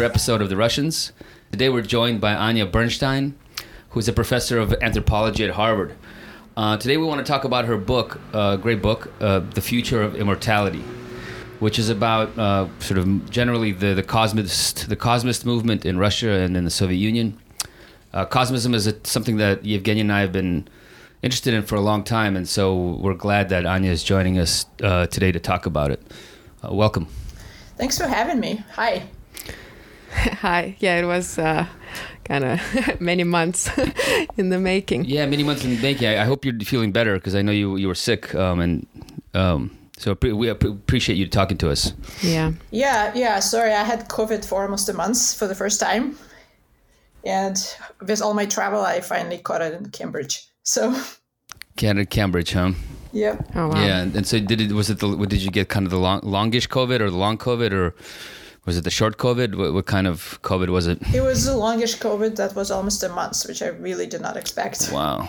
another episode of The Russians. Today we're joined by Anya Bernstein, who's a professor of anthropology at Harvard. Uh, today we want to talk about her book, uh, great book, uh, The Future of Immortality, which is about uh, sort of generally the, the cosmist the cosmist movement in Russia and in the Soviet Union. Uh, cosmism is a, something that Evgenia and I have been interested in for a long time, and so we're glad that Anya is joining us uh, today to talk about it. Uh, welcome. Thanks for having me. Hi. Hi. Yeah, it was uh, kind of many months in the making. Yeah, many months in the making. I, I hope you're feeling better because I know you you were sick, um, and um, so we appreciate you talking to us. Yeah. Yeah, yeah. Sorry, I had COVID for almost a month for the first time, and with all my travel, I finally caught it in Cambridge. So. Canada, Cambridge, huh? Yeah. Oh wow. Yeah, and so did it? Was it the? Did you get kind of the long, longish COVID or the long COVID or? Was it the short COVID? What, what, kind of COVID was it? It was the longish COVID that was almost a month, which I really did not expect. Wow,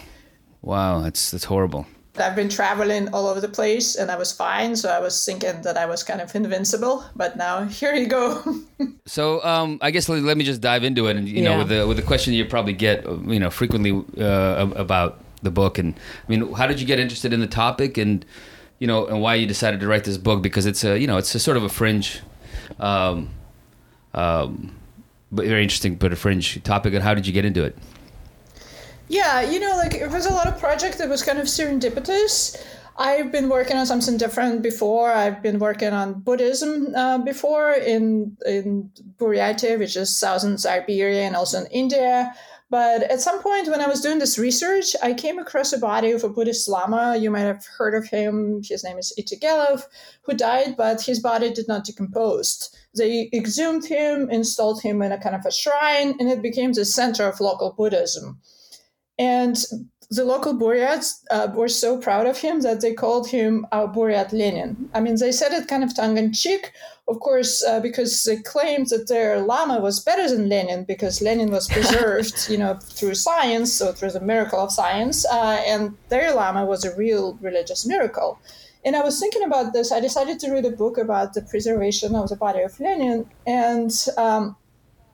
wow, that's that's horrible. I've been traveling all over the place, and I was fine, so I was thinking that I was kind of invincible. But now here you go. so um, I guess let, let, me just dive into it, and you yeah. know, with the with the question you probably get, you know, frequently uh, about the book, and I mean, how did you get interested in the topic, and you know, and why you decided to write this book? Because it's a you know, it's a sort of a fringe um, um, but very interesting, but a fringe topic. And how did you get into it? Yeah, you know, like it was a lot of project that was kind of serendipitous. I've been working on something different before. I've been working on Buddhism uh, before in in Buryatia, which is southern Siberia, and also in India. But at some point, when I was doing this research, I came across a body of a Buddhist Lama. You might have heard of him. His name is Itigelov, who died, but his body did not decompose. They exhumed him, installed him in a kind of a shrine, and it became the center of local Buddhism. And the local Buryats uh, were so proud of him that they called him uh, Buryat Lenin. I mean, they said it kind of tongue in cheek, of course, uh, because they claimed that their Lama was better than Lenin because Lenin was preserved, you know, through science, so through the miracle of science, uh, and their Lama was a real religious miracle. And I was thinking about this. I decided to read a book about the preservation of the body of Lenin, and um,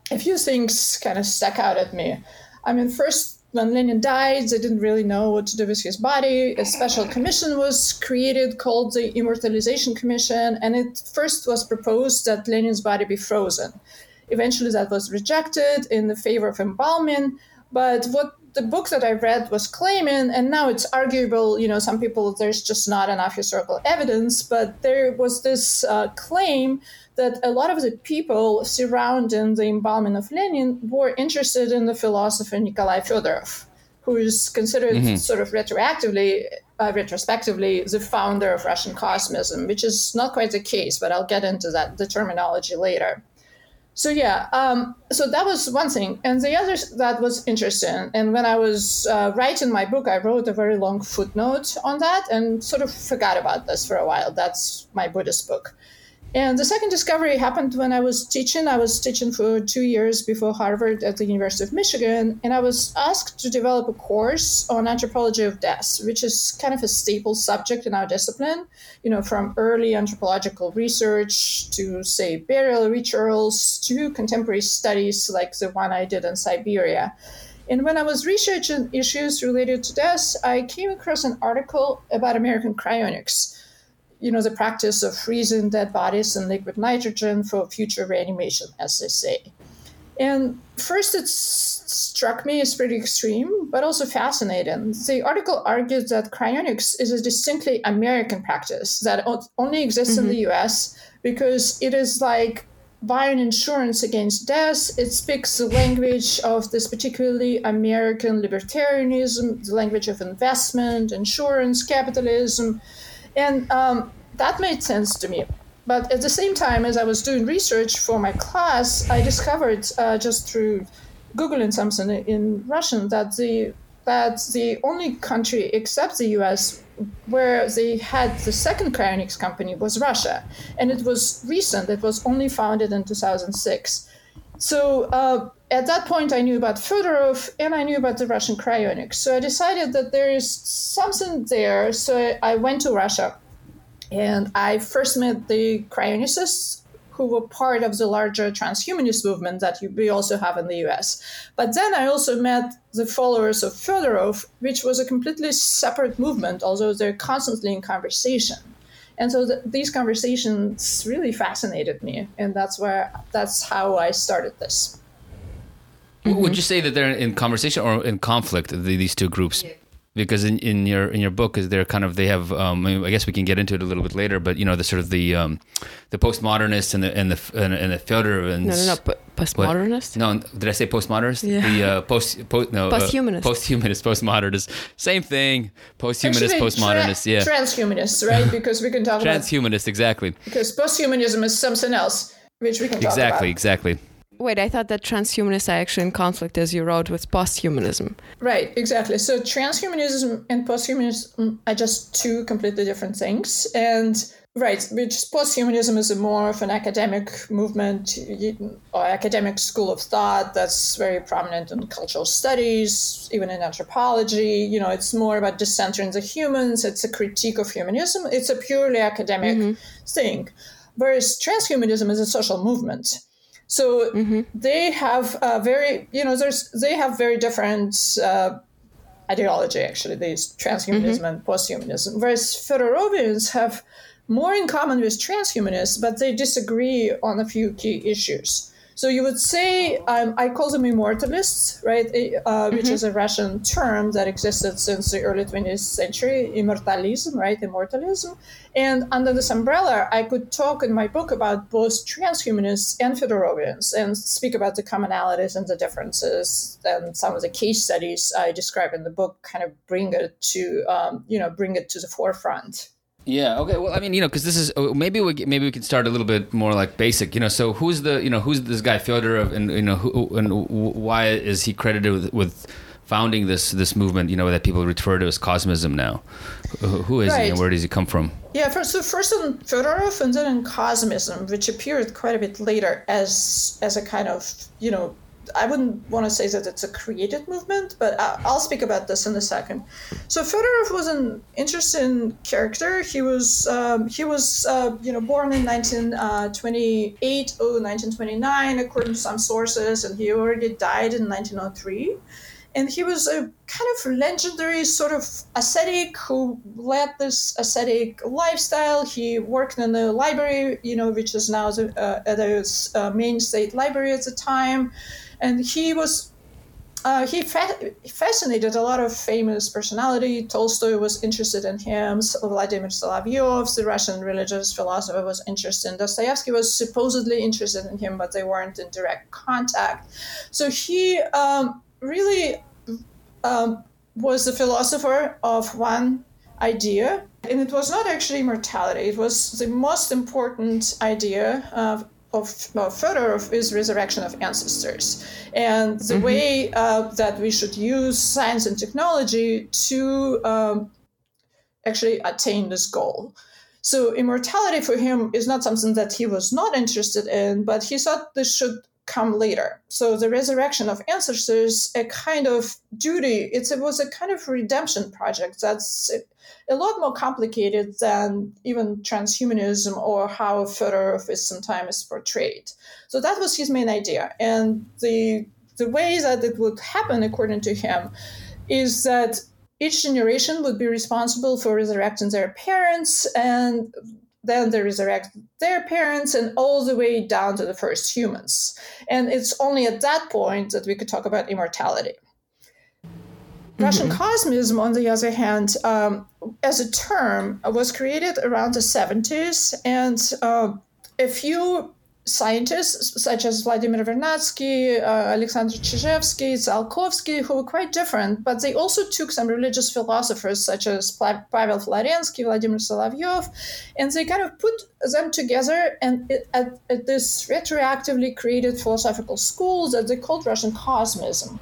a few things kind of stuck out at me. I mean, first, when Lenin died, they didn't really know what to do with his body. A special commission was created called the Immortalization Commission, and it first was proposed that Lenin's body be frozen. Eventually, that was rejected in the favor of embalming. But what the book that I read was claiming, and now it's arguable, you know, some people, there's just not enough historical evidence, but there was this uh, claim that a lot of the people surrounding the embalming of Lenin were interested in the philosopher Nikolai Fedorov, who is considered mm-hmm. sort of retroactively, uh, retrospectively, the founder of Russian cosmism, which is not quite the case, but I'll get into that the terminology later. So yeah, um, so that was one thing, and the other that was interesting. And when I was uh, writing my book, I wrote a very long footnote on that, and sort of forgot about this for a while. That's my Buddhist book. And the second discovery happened when I was teaching. I was teaching for two years before Harvard at the University of Michigan, and I was asked to develop a course on anthropology of death, which is kind of a staple subject in our discipline, you know, from early anthropological research to, say, burial rituals to contemporary studies like the one I did in Siberia. And when I was researching issues related to death, I came across an article about American cryonics you know, the practice of freezing dead bodies in liquid nitrogen for future reanimation, as they say. And first, it struck me as pretty extreme, but also fascinating. The article argued that cryonics is a distinctly American practice that only exists mm-hmm. in the US because it is like buying insurance against death. It speaks the language of this particularly American libertarianism, the language of investment, insurance, capitalism and um, that made sense to me. But at the same time, as I was doing research for my class, I discovered uh, just through googling something in Russian that the that the only country except the U.S. where they had the second cryonics company was Russia, and it was recent. It was only founded in 2006. So uh, at that point, I knew about Fedorov and I knew about the Russian cryonics. So I decided that there is something there. So I went to Russia and I first met the cryonicists who were part of the larger transhumanist movement that we also have in the US. But then I also met the followers of Fedorov, which was a completely separate movement, although they're constantly in conversation. And so th- these conversations really fascinated me, and that's where that's how I started this. Would mm-hmm. you say that they're in conversation or in conflict? The, these two groups, because in, in your in your book is they're kind of they have um, I guess we can get into it a little bit later, but you know the sort of the um, the postmodernists and the and the and, and the Fedorovans. No, no, no. P- postmodernist. No, did I say postmodernist? Yeah. The uh, post, post no Posthumanist. Uh, posthumanist, postmodernist, same thing. Posthumanist, Actually, postmodernist. tra- yeah, Transhumanists, right? Because we can talk about transhumanist. Exactly, because posthumanism is something else, which we can talk exactly, about. exactly. Wait, I thought that transhumanists are actually in conflict, as you wrote, with posthumanism. Right, exactly. So transhumanism and posthumanism are just two completely different things. And right, which posthumanism is a more of an academic movement or academic school of thought that's very prominent in cultural studies, even in anthropology. You know, it's more about decentering the humans. It's a critique of humanism. It's a purely academic mm-hmm. thing. Whereas transhumanism is a social movement. So they have a very, you know, there's they have very different uh, ideology actually. These transhumanism and posthumanism, whereas Fedorovians have more in common with transhumanists, but they disagree on a few key issues. So you would say um, I call them immortalists, right? Uh, which is a Russian term that existed since the early 20th century, immortalism, right? Immortalism. And under this umbrella, I could talk in my book about both transhumanists and Fedorovians and speak about the commonalities and the differences. And some of the case studies I describe in the book kind of bring it to, um, you know, bring it to the forefront. Yeah. Okay. Well, I mean, you know, because this is uh, maybe we maybe we can start a little bit more like basic. You know, so who's the you know who's this guy Fyodorov, and you know who and why is he credited with, with founding this this movement? You know that people refer to as cosmism now. Who is he, and where does he come from? Yeah, first, so first in Fedorov and then in Cosmism, which appeared quite a bit later as as a kind of, you know, I wouldn't want to say that it's a created movement, but I- I'll speak about this in a second. So Fedorov was an interesting character. He was um, he was uh, you know born in 1928 or 1929 according to some sources, and he already died in 1903 and he was a kind of legendary sort of ascetic who led this ascetic lifestyle. He worked in the library, you know, which is now the, uh, the uh, main state library at the time, and he was. Uh, he fa- fascinated a lot of famous personality. Tolstoy was interested in him. Vladimir Solovyov, the Russian religious philosopher, was interested. in Dostoevsky was supposedly interested in him, but they weren't in direct contact. So he um, really um, was the philosopher of one idea, and it was not actually immortality. It was the most important idea of of, Fedorov is resurrection of ancestors, and the way uh, that we should use science and technology to um, actually attain this goal. So immortality for him is not something that he was not interested in, but he thought this should come later. So the resurrection of ancestors, a kind of duty, it was a kind of redemption project that's a lot more complicated than even transhumanism or how Fedorov is sometimes portrayed. So that was his main idea. And the the way that it would happen, according to him, is that each generation would be responsible for resurrecting their parents and then they resurrect their parents and all the way down to the first humans. And it's only at that point that we could talk about immortality. Russian cosmism, on the other hand, um, as a term, was created around the 70s, and uh, a few scientists, such as Vladimir Vernadsky, uh, Alexander Chizhevsky, Tsiolkovsky, who were quite different, but they also took some religious philosophers, such as Pa- Pavel Florensky, Vladimir Solovyov, and they kind of put them together and it, at, at this retroactively created philosophical school that they called Russian cosmism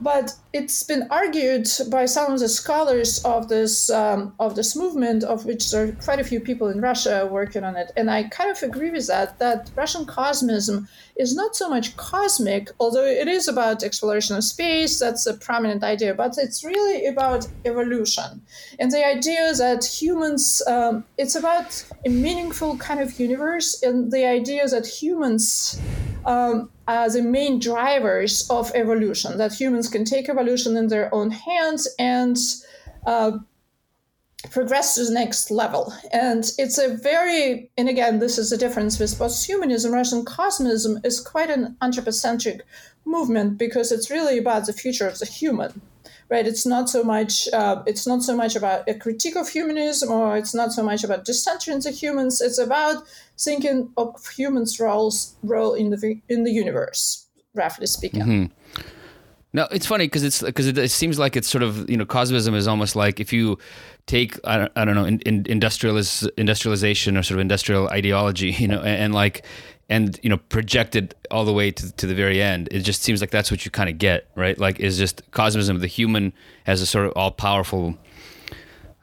but it's been argued by some of the scholars of this um, of this movement, of which there are quite a few people in Russia working on it, and I kind of agree with that. That Russian cosmism is not so much cosmic, although it is about exploration of space. That's a prominent idea, but it's really about evolution and the idea that humans. Um, it's about a meaningful kind of universe, and the idea that humans. Um, as the main drivers of evolution, that humans can take evolution in their own hands and uh, progress to the next level. And it's a very, and again, this is the difference with posthumanism. Russian cosmism is quite an anthropocentric movement because it's really about the future of the human right? It's not so much uh, it's not so much about a critique of humanism, or it's not so much about dissent into humans. It's about thinking of humans' roles role in the in the universe, roughly speaking. Mm-hmm. No, it's funny because it's because it, it, seems like it's sort of you know cosmism is almost like if you take I don't, I don't know in, in industrializ, industrialization or sort of industrial ideology, you know, and, and like and you know projected all the way to, to the very end it just seems like that's what you kind of get right? Like is just cosmism the human as a sort of all-powerful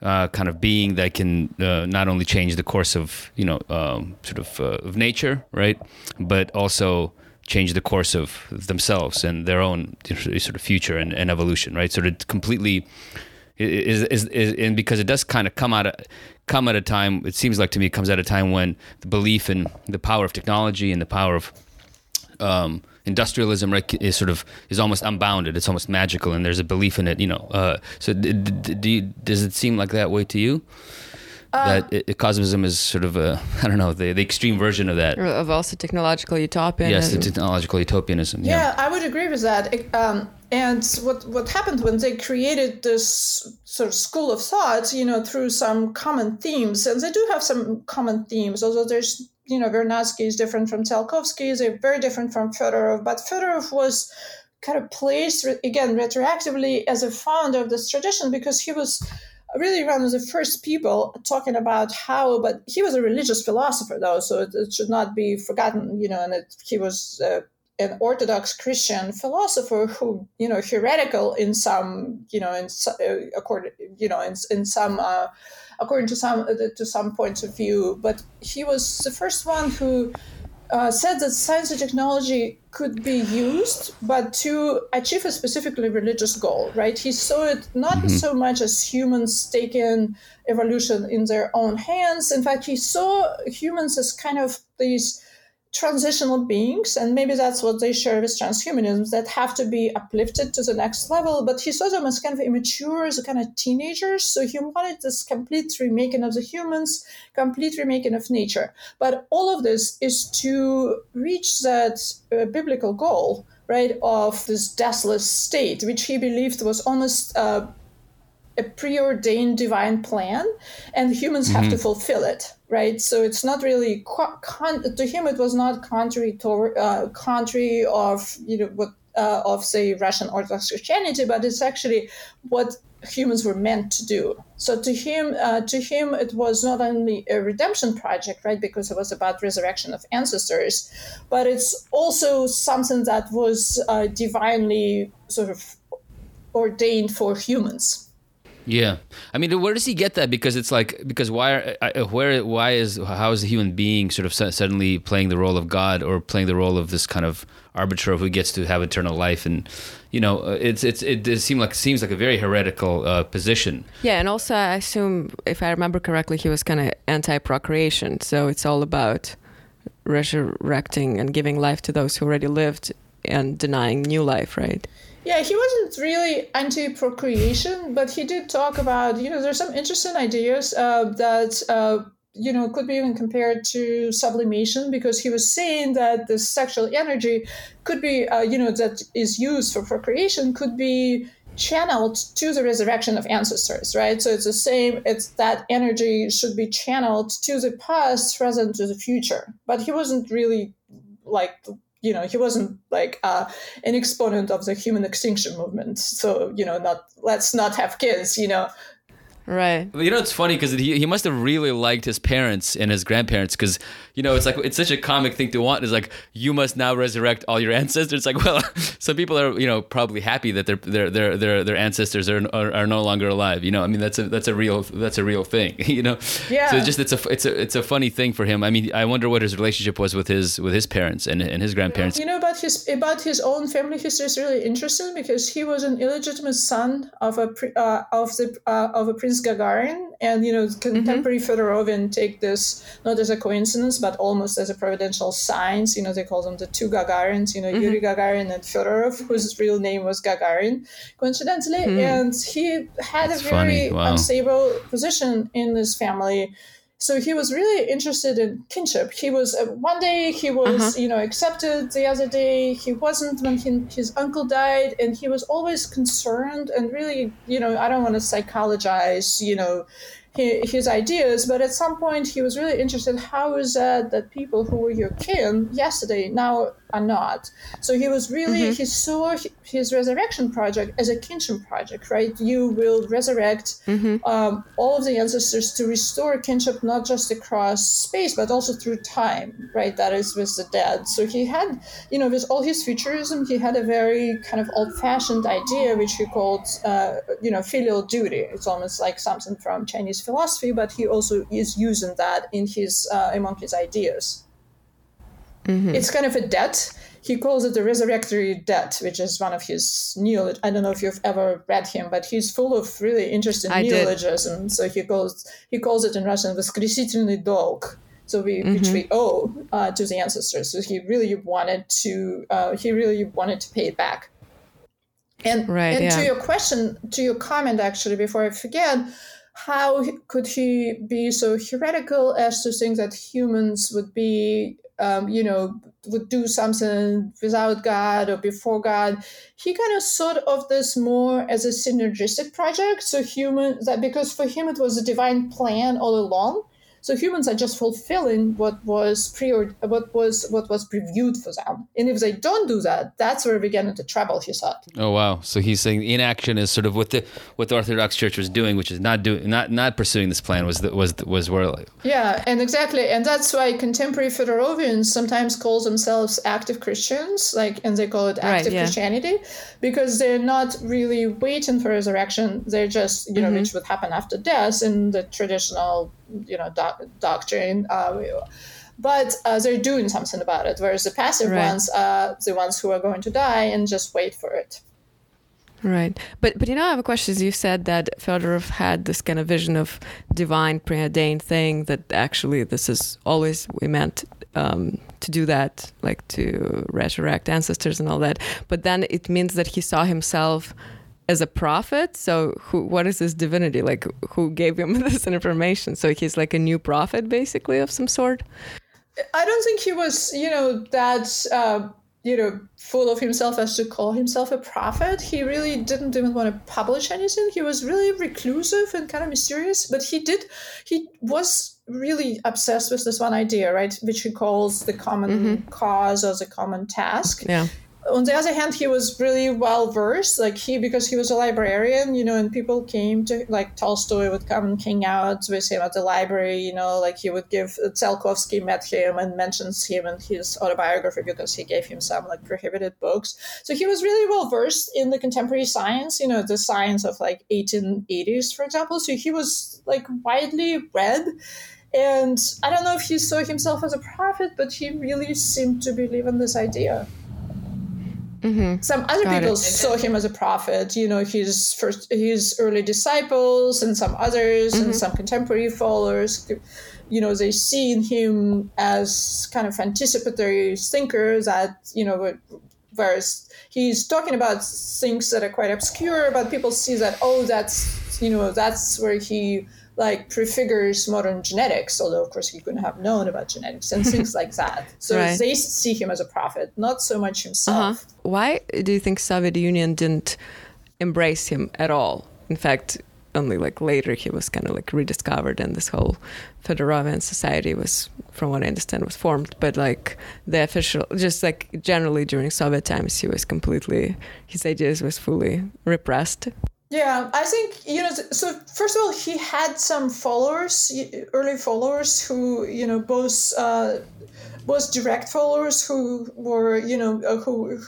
uh, kind of being that can uh, not only change the course of you know um, sort of uh, of nature right? But also change the course of themselves and their own sort of future and, and evolution right? Sort of completely is, is, is, and because it does kind of come out of come at a time. It seems like to me it comes at a time when the belief in the power of technology and the power of um, industrialism right, is sort of is almost unbounded. It's almost magical, and there's a belief in it. You know, uh, so d- d- do you, does it seem like that way to you? Uh, that it, cosmism is sort of a I don't know the, the extreme version of that of also technological utopianism. Yes, the technological utopianism. Yeah, yeah I would agree with that. It, um, and what what happened when they created this sort of school of thought, you know, through some common themes, and they do have some common themes, although there's you know Vernadsky is different from Tsiolkovsky, they're very different from Fedorov, but Fedorov was kind of placed again retroactively as a founder of this tradition because he was really one of the first people talking about how, but he was a religious philosopher though, so it, it should not be forgotten, you know, and it, he was an Orthodox Christian philosopher who, you know, heretical in some, you know, in uh, according, you know, in, in some, uh, according to some uh, to some points of view, but he was the first one who uh, said that science and technology could be used, but to achieve a specifically religious goal, right? He saw it not mm-hmm. so much as humans taking evolution in their own hands. In fact, he saw humans as kind of these transitional beings, and maybe that's what they share with transhumanism, that have to be uplifted to the next level. But he saw them as kind of immature, as kind of teenagers. So he wanted this complete remaking of the humans, complete remaking of nature. But all of this is to reach that uh, biblical goal, right, of this deathless state, which he believed was almost. Uh, a preordained divine plan and humans mm-hmm. have to mm-hmm. fulfill it right so it's not really con- to him it was not contrary to uh, contrary of you know what uh, of say russian orthodox christianity but it's actually what humans were meant to do so to him uh, to him it was not only a redemption project right because it was about resurrection of ancestors but it's also something that was uh, divinely sort of ordained for humans yeah, I mean, where does he get that? Because it's like, because why, are, where, why is, how is a human being sort of suddenly playing the role of God or playing the role of this kind of arbiter of who gets to have eternal life? And you know, uh, it's it's it does seem like seems like a very heretical uh, position. Yeah, and also I assume, if I remember correctly, he was kind of anti-procreation, so it's all about resurrecting and giving life to those who already lived and denying new life, right? Yeah, he wasn't really anti procreation, but he did talk about, you know, there's some interesting ideas uh, that, uh, you know, could be even compared to sublimation because he was saying that the sexual energy could be, uh, you know, that is used for procreation could be channeled to the resurrection of ancestors, right? So it's the same, it's that energy should be channeled to the past rather than to the future. But he wasn't really like you know he wasn't like uh, an exponent of the human extinction movement. So you know not let's not have kids you know Right. You know, it's funny because he, he must have really liked his parents and his grandparents because, you know, it's like, it's such a comic thing to want. It's like, you must now resurrect all your ancestors. It's like, well, some people are, you know, probably happy that their, their, their, their, their ancestors are, are, are no longer alive. You know, I mean, that's a, that's a real, that's a real thing, you know? Yeah. So it's just, it's a, it's a, it's a funny thing for him. I mean, I wonder what his relationship was with his, with his parents and, and his grandparents. You know about his about his own family history is really interesting because he was an illegitimate son of a uh, of the uh, of a Prince Gagarin, and you know contemporary mm-hmm. Fedorovian take this not as a coincidence but almost as a providential signs. You know they call them the two Gagarins. You know mm-hmm. Yuri Gagarin and Fedorov, whose real name was Gagarin, coincidentally, hmm. and he had a very. Wow. unstable position in this family. So he was really interested in kinship. He was uh, one day he was you know accepted, the other day he wasn't when he, his uncle died, and he was always concerned and really you know I don't want to psychologize you know his ideas, but at some point he was really interested. How is that that people who were your kin yesterday now are not? So he was really he saw his resurrection project as a kinship project, right? You will resurrect um, all of the ancestors to restore kinship not just across space but also through time, right? That is with the dead. So he had, you know, with all his futurism, he had a very kind of old-fashioned idea which he called, uh, you know, filial duty. It's almost like something from Chinese philosophy, but he also is using that in his uh, among his ideas. It's kind of a debt He calls it the resurrectory debt, which is one of his neo. I don't know if you've ever read him, but he's full of really interesting I did. neologism. So he calls he calls it in Russian "воскресительный долг." So we, which we owe uh, to the ancestors. So he really wanted to. Uh, he really wanted to pay it back. And, Right, and to yeah. your question, to your comment, actually, before I forget, how could he be so heretical as to think that humans would be, um, you know, would do something without God or before God? He kind of thought of this more as a synergistic project. So human that because for him it was a divine plan all along. So humans are just fulfilling what was pre what was what was previewed for them. And if they don't do that, that's where we get into trouble, he thought. Oh wow! So he's saying inaction is sort of what the what the Orthodox Church was doing, which is not doing not not pursuing this plan was the, was was where like, Yeah, and exactly, and that's why contemporary Fedorovians sometimes call themselves active Christians, like, and they call it Right, active yeah. Christianity, because they're not really waiting for resurrection. They're just, you know, Mm-hmm. which would happen after death in the traditional, you know, doc- doctrine. Uh, but uh, they're doing something about it, whereas the passive Right. ones are the ones who are going to die and just wait for it. Right. But but you know I have a question. You said that Fyodorov had this kind of vision of divine preordained thing that actually this is always we meant um, to do that, like to resurrect ancestors and all that. But then it means that he saw himself as a prophet. So who what is this divinity? Like who gave him this information? So he's like a new prophet basically of some sort? I don't think he was, you know, that, uh, you know, full of himself as to call himself a prophet. He really didn't even want to publish anything. He was really reclusive and kind of mysterious, but he did, he was really obsessed with this one idea, right, which he calls the common cause or the common task Yeah. On the other hand, he was really well versed. Like he, because he was a librarian, you know, and people came to like Tolstoy would come and hang out with him at the library. You know, like he would give Tsiolkovsky met him and mentions him in his autobiography because he gave him some like prohibited books. So he was really well versed in the contemporary science. You know, the science of like 1880s, for example. So he was like widely read. And I don't know if he saw himself as a prophet, but he really seemed to believe in this idea. Mm-hmm. Some other Got people it. saw him as a prophet. You know, his first, his early disciples, and some others, and mm-hmm. some contemporary followers. You know, they see in him as kind of anticipatory thinker that you know, whereas he's talking about things that are quite obscure, but people see that oh, that's you know, that's where he like prefigures modern genetics. Although of course he couldn't have known about genetics and things like that. So Right. they see him as a prophet, not so much himself. Uh-huh. Why do you think Soviet Union didn't embrace him at all? In fact, only like later he was kind of like rediscovered and this whole Fedorovian society was, from what I understand, was formed. But like the official, just like generally during Soviet times, he was completely, his ideas was fully repressed. Yeah, I think you know. So first of all, he had some followers, early followers who you know both uh, both direct followers who were you know uh, who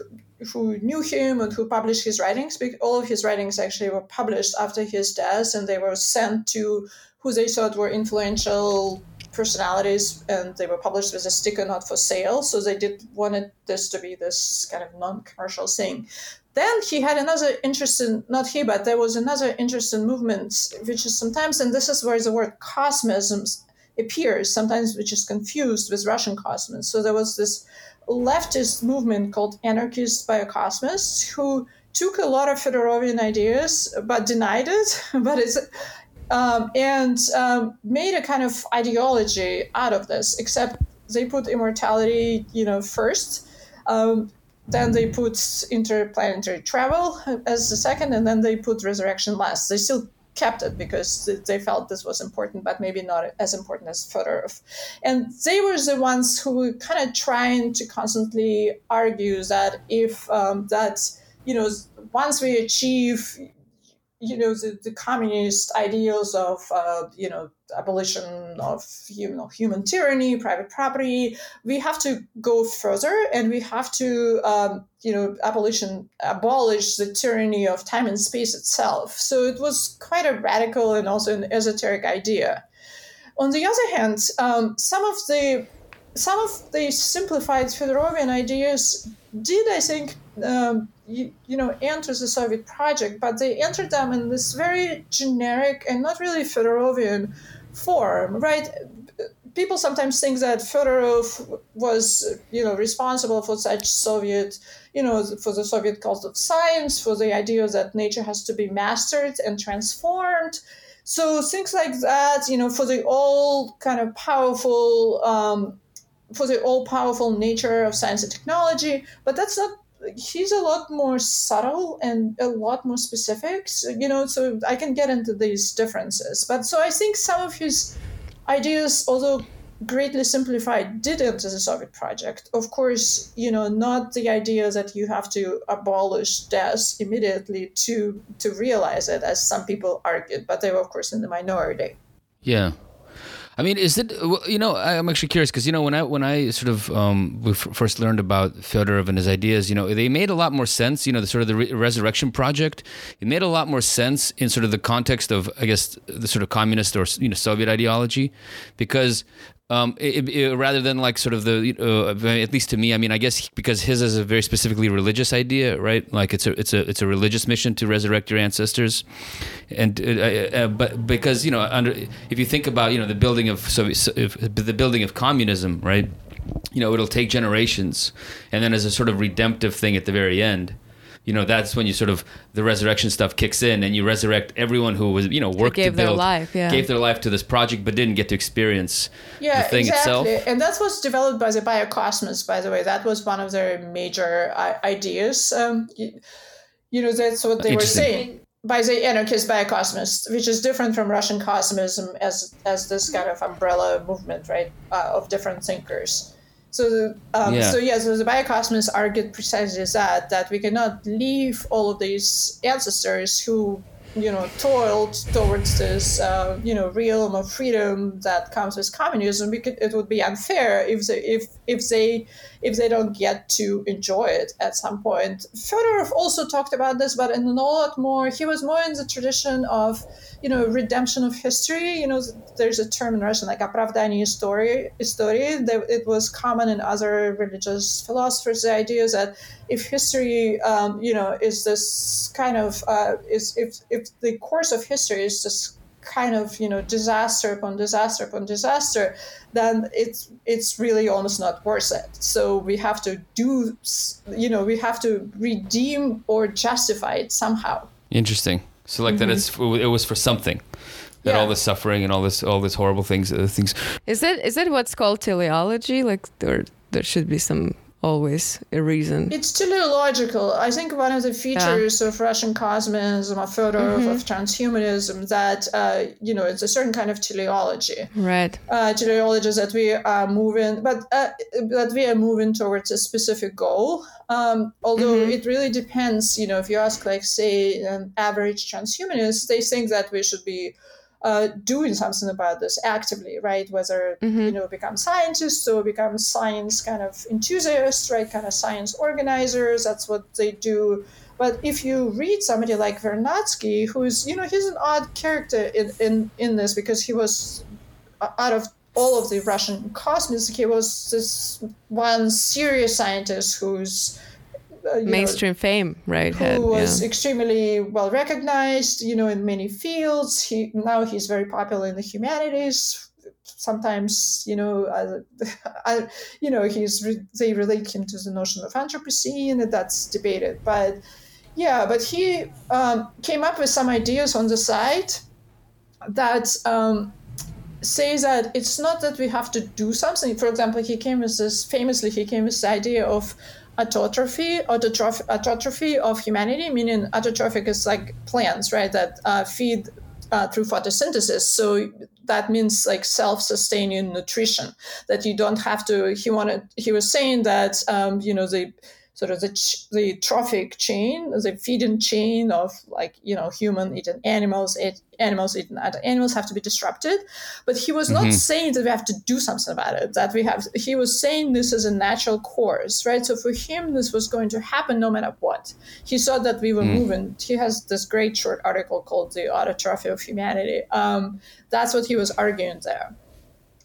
who knew him and who published his writings. All of his writings actually were published after his death, and they were sent to who they thought were influential personalities, and they were published with a sticker not for sale. So they did wanted this to be this kind of non-commercial thing. Then he had another interesting, not he, but there was another interesting movement, which is sometimes, and this is where the word cosmism appears, sometimes which is confused with Russian cosmos. So there was this leftist movement called anarchist biocosmists who took a lot of Fedorovian ideas but denied it. but it's um, and um, made a kind of ideology out of this. Except they put immortality, you know, first. Um, then they put interplanetary travel as the second, and then they put resurrection last. They still kept it because they felt this was important, but maybe not as important as Fedorov. And they were the ones who were kind of trying to constantly argue that if um, that you know once we achieve you know the, the communist ideals of uh, you know abolition of you know human tyranny private property. We have to go further and we have to um, you know abolition abolish the tyranny of time and space itself. So it was quite a radical and also an esoteric idea. On the other hand um, some of the some of the simplified Fedorovian ideas did, I think, um, you, you, know, enter the Soviet project, but they entered them in this very generic and not really Fedorovian form, right? People sometimes think that Fedorov was, you know, responsible for such Soviet, you know, for the Soviet cult of science, for the idea that nature has to be mastered and transformed. So things like that, you know, for the all kind of powerful um, for the all powerful nature of science and technology, but that's not he's a lot more subtle and a lot more specific you know so i can get into these differences. But so i think some of his ideas although greatly simplified did enter the soviet project. Of course you know not the idea that you have to abolish death immediately to to realize it as some people argued but they were of course in the minority. Yeah I mean, is it? You know, I'm actually curious because you know when I when I sort of um, first learned about Fedorov and his ideas, you know, they made a lot more sense. You know, the sort of the re- resurrection project, it made a lot more sense in sort of the context of, I guess, the sort of communist or you know Soviet ideology, because um, it, it, rather than like sort of the uh, at least to me i mean i guess because his is a very specifically religious idea right? Like it's a it's a it's a religious mission to resurrect your ancestors. And uh, uh, uh but because you know under if you think about you know the building of so the building of communism right? You know it'll take generations. And then as a sort of redemptive thing at the very end you know that's when you sort of the resurrection stuff kicks in and you resurrect everyone who was you know worked gave to build their life yeah. gave their life to this project but didn't get to experience yeah, the thing exactly. itself. And that was developed by the biocosmos by the way. That was one of their major uh, ideas. Um, you, you, know that's what they were saying. By the anarchist biocosmos which is different from russian cosmism as as this kind of umbrella movement right uh, of different thinkers so, um, yeah. so yeah, so the biocosmists argued precisely that that we cannot leave all of these ancestors who you know toiled towards this uh, you know realm of freedom that comes with communism because it would be unfair if they if if they if they don't get to enjoy it at some point fedorov also talked about this but in a lot more he was more in the tradition of you know redemption of history you know there's a term in russian like оправдание story story that it was common in other religious philosophers the idea that if history um, you know is this kind of uh, is if if the course of history is this kind of you know disaster upon disaster upon disaster then it's it's really almost not worth it so we have to do you know we have to redeem or justify it somehow interesting so like mm-hmm. that it's it was for something that yeah. all this suffering and all this all this horrible things uh, things is it is it what's called teleology like there there should be some always a reason. It's teleological. I think one of the features yeah. of Russian cosmism, of Fedorov, mm-hmm. of transhumanism, that uh, you know, it's a certain kind of teleology. Right. Uh, teleology is that we are moving, but uh, that we are moving towards a specific goal. Um, although mm-hmm. it really depends. You know, if you ask, like, say, an average transhumanist, they think that we should be uh, doing something about this actively, right? Whether mm-hmm. you know become scientists or become science kind of enthusiasts, right? Kind of science organizers. That's what they do. But if you read somebody like Vernadsky, who's you know he's an odd character in in, in this because he was uh, out of all of the Russian cosmists, he was this one serious scientist who's uh, mainstream know, fame, right? Who had, was yeah. extremely well recognized, you know, in many fields. He now he's very popular in the humanities. Sometimes, you know, uh, I, you know, he's re- they relate him to the notion of Anthropocene, and that's debated. But yeah, but he um, came up with some ideas on the side that um, say that it's not that we have to do something. For example, he came with this famously. He came with this idea of autotrophy, autotrophy, autotrophy of humanity, meaning autotrophic is like plants, right, that uh, feed uh, through photosynthesis. So that means like self-sustaining nutrition that you don't have to. He wanted. He was saying that um, you know the sort of the, the trophic chain, the feeding chain of like, you know, human eating animals, it, animals eating other animals have to be disrupted. But he was mm-hmm. not saying that we have to do something about it, that we have, he was saying this is a natural course, right? So for him, this was going to happen no matter what. He saw that we were mm. moving. He has this great short article called The Autotrophy of Humanity. Um, that's what he was arguing there.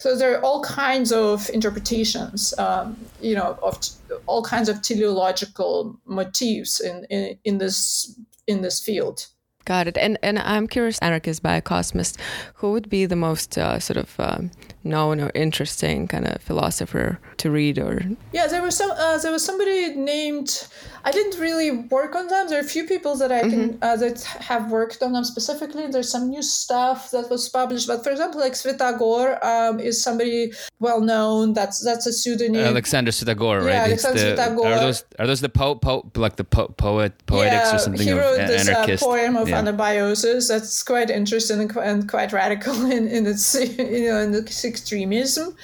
So there are all kinds of interpretations, um, you know, of t- all kinds of teleological motifs in, in, in this in this field. Got it. And and I'm curious, anarchist biocosmist, who would be the most uh, sort of um, known or interesting kind of philosopher to read or yeah there was some uh, there was somebody named i didn't really work on them there are a few people that i can mm-hmm. uh, that have worked on them specifically there's some new stuff that was published but for example like Svyatogor um, is somebody well known that's that's a pseudonym alexander Svyatogor right yeah, alexander the, Svyatogor. are those are those the po, po like the po, poet poetics yeah, or something he wrote of this uh, poem of yeah. anabiosis that's quite interesting and, and quite radical in, in its you know in the extremism.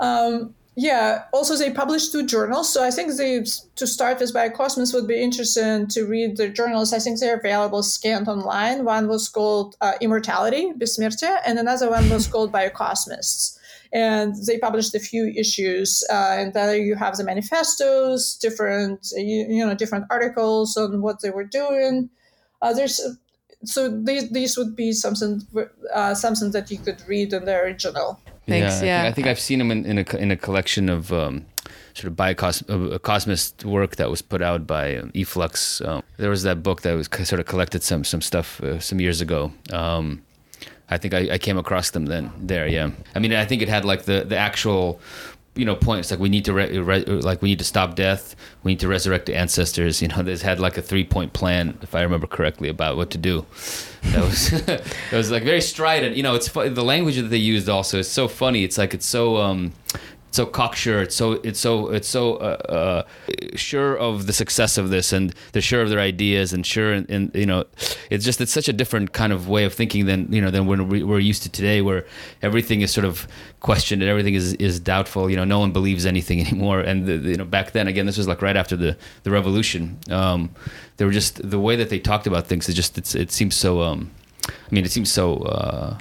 Um, yeah, also they published two journals. So I think they, to start with Biocosmos would be interesting to read the journals. I think they're available scanned online. One was called uh, Immortality, Bessmertie, and another one was called Biocosmists. And they published a few issues, uh, and there you have the manifestos, different, you, you know, different articles on what they were doing. Uh, there's so these these would be something uh, something that you could read in the original. Thanks. Yeah, yeah. I, think, I I've seen them in, in a in a collection of um, sort of biocos uh, cosmist work that was put out by um, e-flux. Um, there was that book that was sort of collected some some stuff uh, some years ago. Um, I think I, I, came across them then there. Yeah, I mean I think it had like the the actual you know points like we need to re- re- like we need to stop death. We need to resurrect the ancestors. You know they had like a three point plan if i remember correctly about what to do. That was that was like very strident. You know it's fu- the language that they used also is so funny. It's like it's so um so cocksure. It's so it's so it's so uh, uh, sure of the success of this, and they're sure of their ideas, and sure, and, you know, it's just it's such a different kind of way of thinking than you know than when we're used to today, where everything is sort of questioned and everything is is doubtful. You know, no one believes anything anymore. And the, the, you know, back then, again, this was like right after the the revolution. Um, they were just the way that they talked about things. It just it's, it seems so. Um, I mean, it seems so. Uh,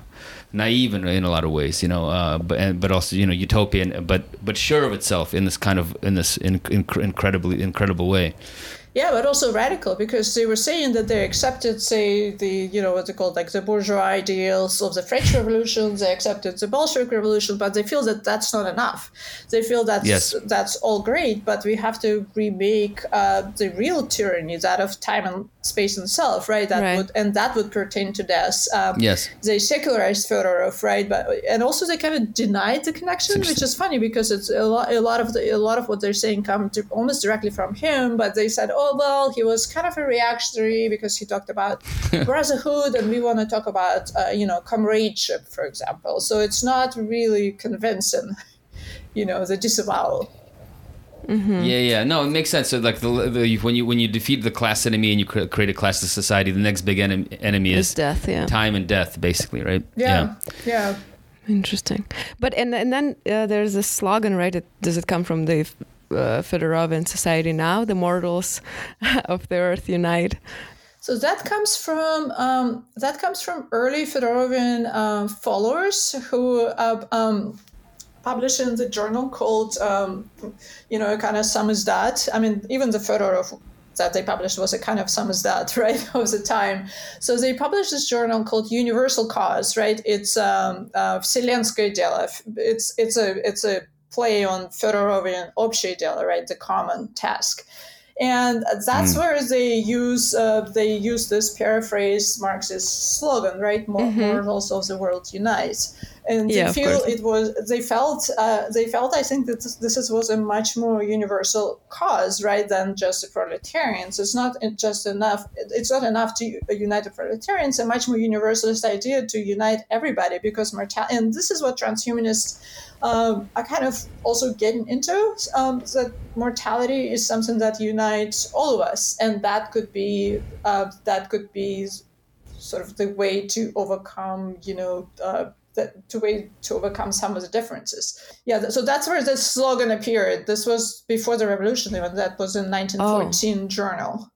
naive in, in a lot of ways, you know, uh, but but also you know utopian, but but sure of itself in this kind of in this in, in, incredibly incredible way. Yeah, but also radical because they were saying that they accepted, say, the you know what they called like the bourgeois ideals of the French Revolution. They accepted the Bolshevik Revolution, but they feel that that's not enough. They feel that yes. that's all great, but we have to remake uh, the real tyranny, that of time and space itself, right? That right. would and that would pertain to death. Um, yes, they secularized Fedorov, right? But and also they kind of denied the connection, which is funny because it's a lot, a lot of the a lot of what they're saying come to, almost directly from him. But they said, oh oh, well, he was kind of a reactionary because he talked about brotherhood, and we want to talk about, uh, you know, comradeship, for example. So it's not really convincing, you know, the disavowal. Yeah, yeah. No, it makes sense. So like the, the when you when you defeat the class enemy and you cre- create a classless society, the next big enemy, enemy It's is death. Yeah. time and death, basically, right? Yeah, yeah. Interesting. But and and then uh, there's this slogan, right? It, does it come from the uh, Fedorovian society now, the mortals of the earth unite. So that comes from um, that comes from early Fedorovian uh, followers who uh, um, published in the journal called, um, you know, kind of samizdat. I mean, even the Fedorov that they published was a kind of samizdat, right, of the time. So they published this journal called Universal Cause, right? It's um, uh, Вселенское дело. It's it's a it's a play on Fedorovian Obshchee delo, right, the common task. And that's mm. where they use uh, they use this paraphrase Marxist slogan, right? Mm-hmm. More mm-hmm. mortals of the world unite. And yeah, they feel it was they felt uh, they felt I think that this, this was a much more universal cause, right, than just the proletarians. It's not just enough. It's not enough to unite the proletarians. A much more universalist idea to unite everybody because mortality. And this is what transhumanists um, are kind of also getting into um, that mortality is something that unites all of us, and that could be uh, that could be sort of the way to overcome, you know. Uh, the, to way to overcome some of the differences. Yeah, so that's where this slogan appeared. This was before the revolution, even that was in 1914 journal.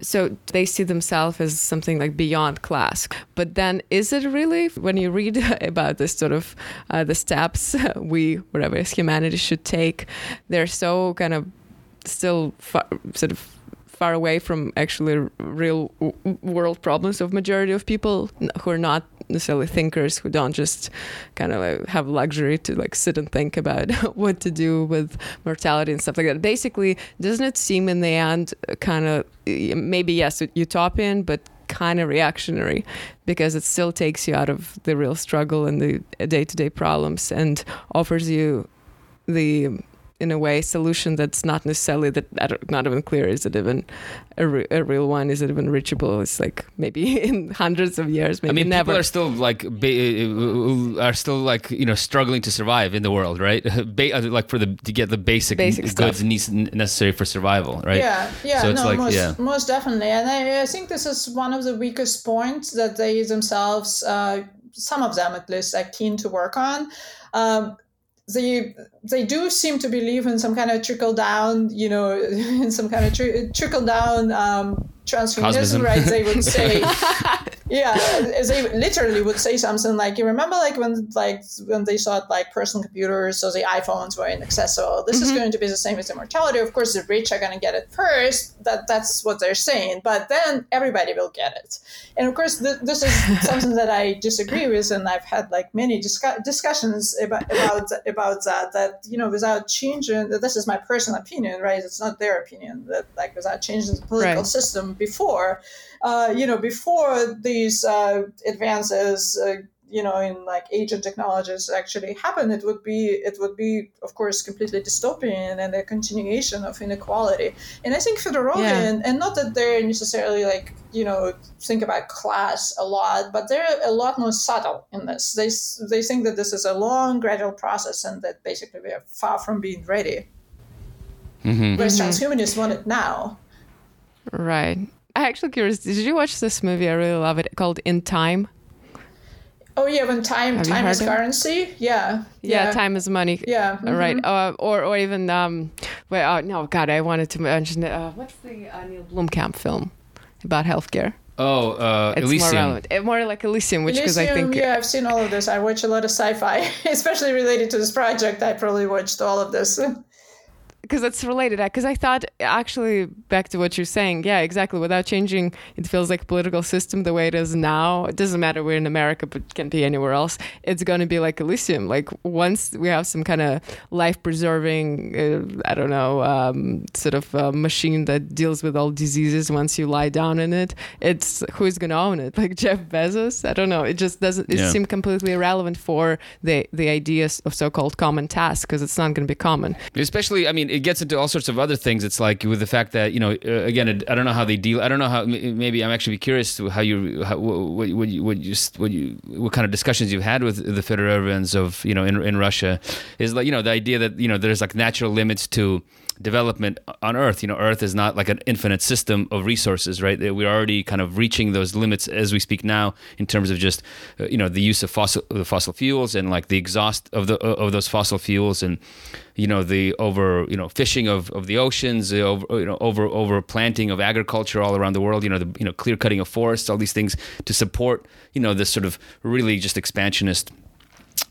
So they see themselves as something like beyond class. But then, is it really when you read about this sort of uh, the steps we, whatever, as humanity should take? They're so kind of still far, sort of far away from actually real world problems of majority of people who are not necessarily thinkers who don't just kind of like have luxury to like sit and think about what to do with mortality and stuff like that. Basically doesn't it seem in the end uh, kind of maybe yes utopian but kind of reactionary? Because it still takes you out of the real struggle and the uh, day-to-day problems and offers you the in a way solution that's not necessarily that I don't- not even clear is it even a, re- a real one is it even reachable it's like maybe in hundreds of years maybe I mean, never people are still like ba- are still like you know struggling to survive in the world, right? Ba- uh, like for the to get the basic, Basic goods stuff. necessary for survival, right? Yeah, yeah, So it's no, like- most, yeah. most definitely. And I, I think this is one of the weakest points that they themselves, uh, some of them at least, are keen to work on. Um, they they do seem to believe in some kind of trickle down, you know, in some kind of tri- trickle down um, transhumanism, Cosmism. right? They would say, yeah, they literally would say something like, "You remember, like when like when they thought like personal computers, so the iPhones were inaccessible. This is mm-hmm. going to be the same as immortality. Of course, the rich are going to get it first. That that's what they're saying. But then everybody will get it. And of course, th- this is something that I disagree with, and I've had like many discu- discussions about about about that. That you know, without changing, this is my personal opinion, right? It's not their opinion. That like without changing the political Right. system before, you know, before these uh, advances. Uh, you know, in like agent technologies actually happen, it would be it would be, of course, completely dystopian and a continuation of inequality. And I think Fedorovian, and not that they're necessarily like you know think about class a lot, but they're a lot more subtle in this. They s- they think that this is a long, gradual process, and that basically we are far from being ready. Mhm. Whereas transhumanists want it now. right i'm actually curious did you watch this movie i really love it called in time Oh yeah, when time Have time is heard it? currency. Yeah. yeah, time is money Yeah. Uh, Right, uh, or or even um, well, uh, no, God, I wanted to mention uh, what's the uh, Neil Blomkamp film about healthcare? Oh, uh, It's more Elysium. relevant, Uh, more like Elysium, which because I think yeah, I've seen all of this. I watch a lot of sci-fi, especially related to this project. I probably watched all of this. because it's related. Because i thought actually back to what you're saying yeah exactly. Without changing it feels like political system the way it is now. It doesn't matter we're in america but it can be anywhere else. It's going to be like elysium. Like once we have some kind of life preserving uh, i don't know um, sort of uh, machine that deals with all diseases once you lie down in it it's who's going to own it? Like jeff bezos? I don't know. It just doesn't it Yeah. seems completely irrelevant for the the ideas of so-called common tasks because it's not going to be common. Especially, I mean, it gets into all sorts of other things. It's like with the fact that you know, uh, again, I don't know how they deal. I don't know how. Maybe I'm actually curious how you, how, what, what you, what you, what you, what kind of discussions you've had with the Fedorovians of you know in in Russia. Is like you know the idea that you know there's like natural limits to development on Earth. You know, Earth is not like an infinite system of resources, right? We're already kind of reaching those limits as we speak now in terms of just uh, you know the use of fossil the fossil fuels and like the exhaust of the of those fossil fuels and you know the over you know fishing of, of the oceans, the over you know over over planting of agriculture all around the world. You know the you know clear cutting of forests, all these things to support you know this sort of really just expansionist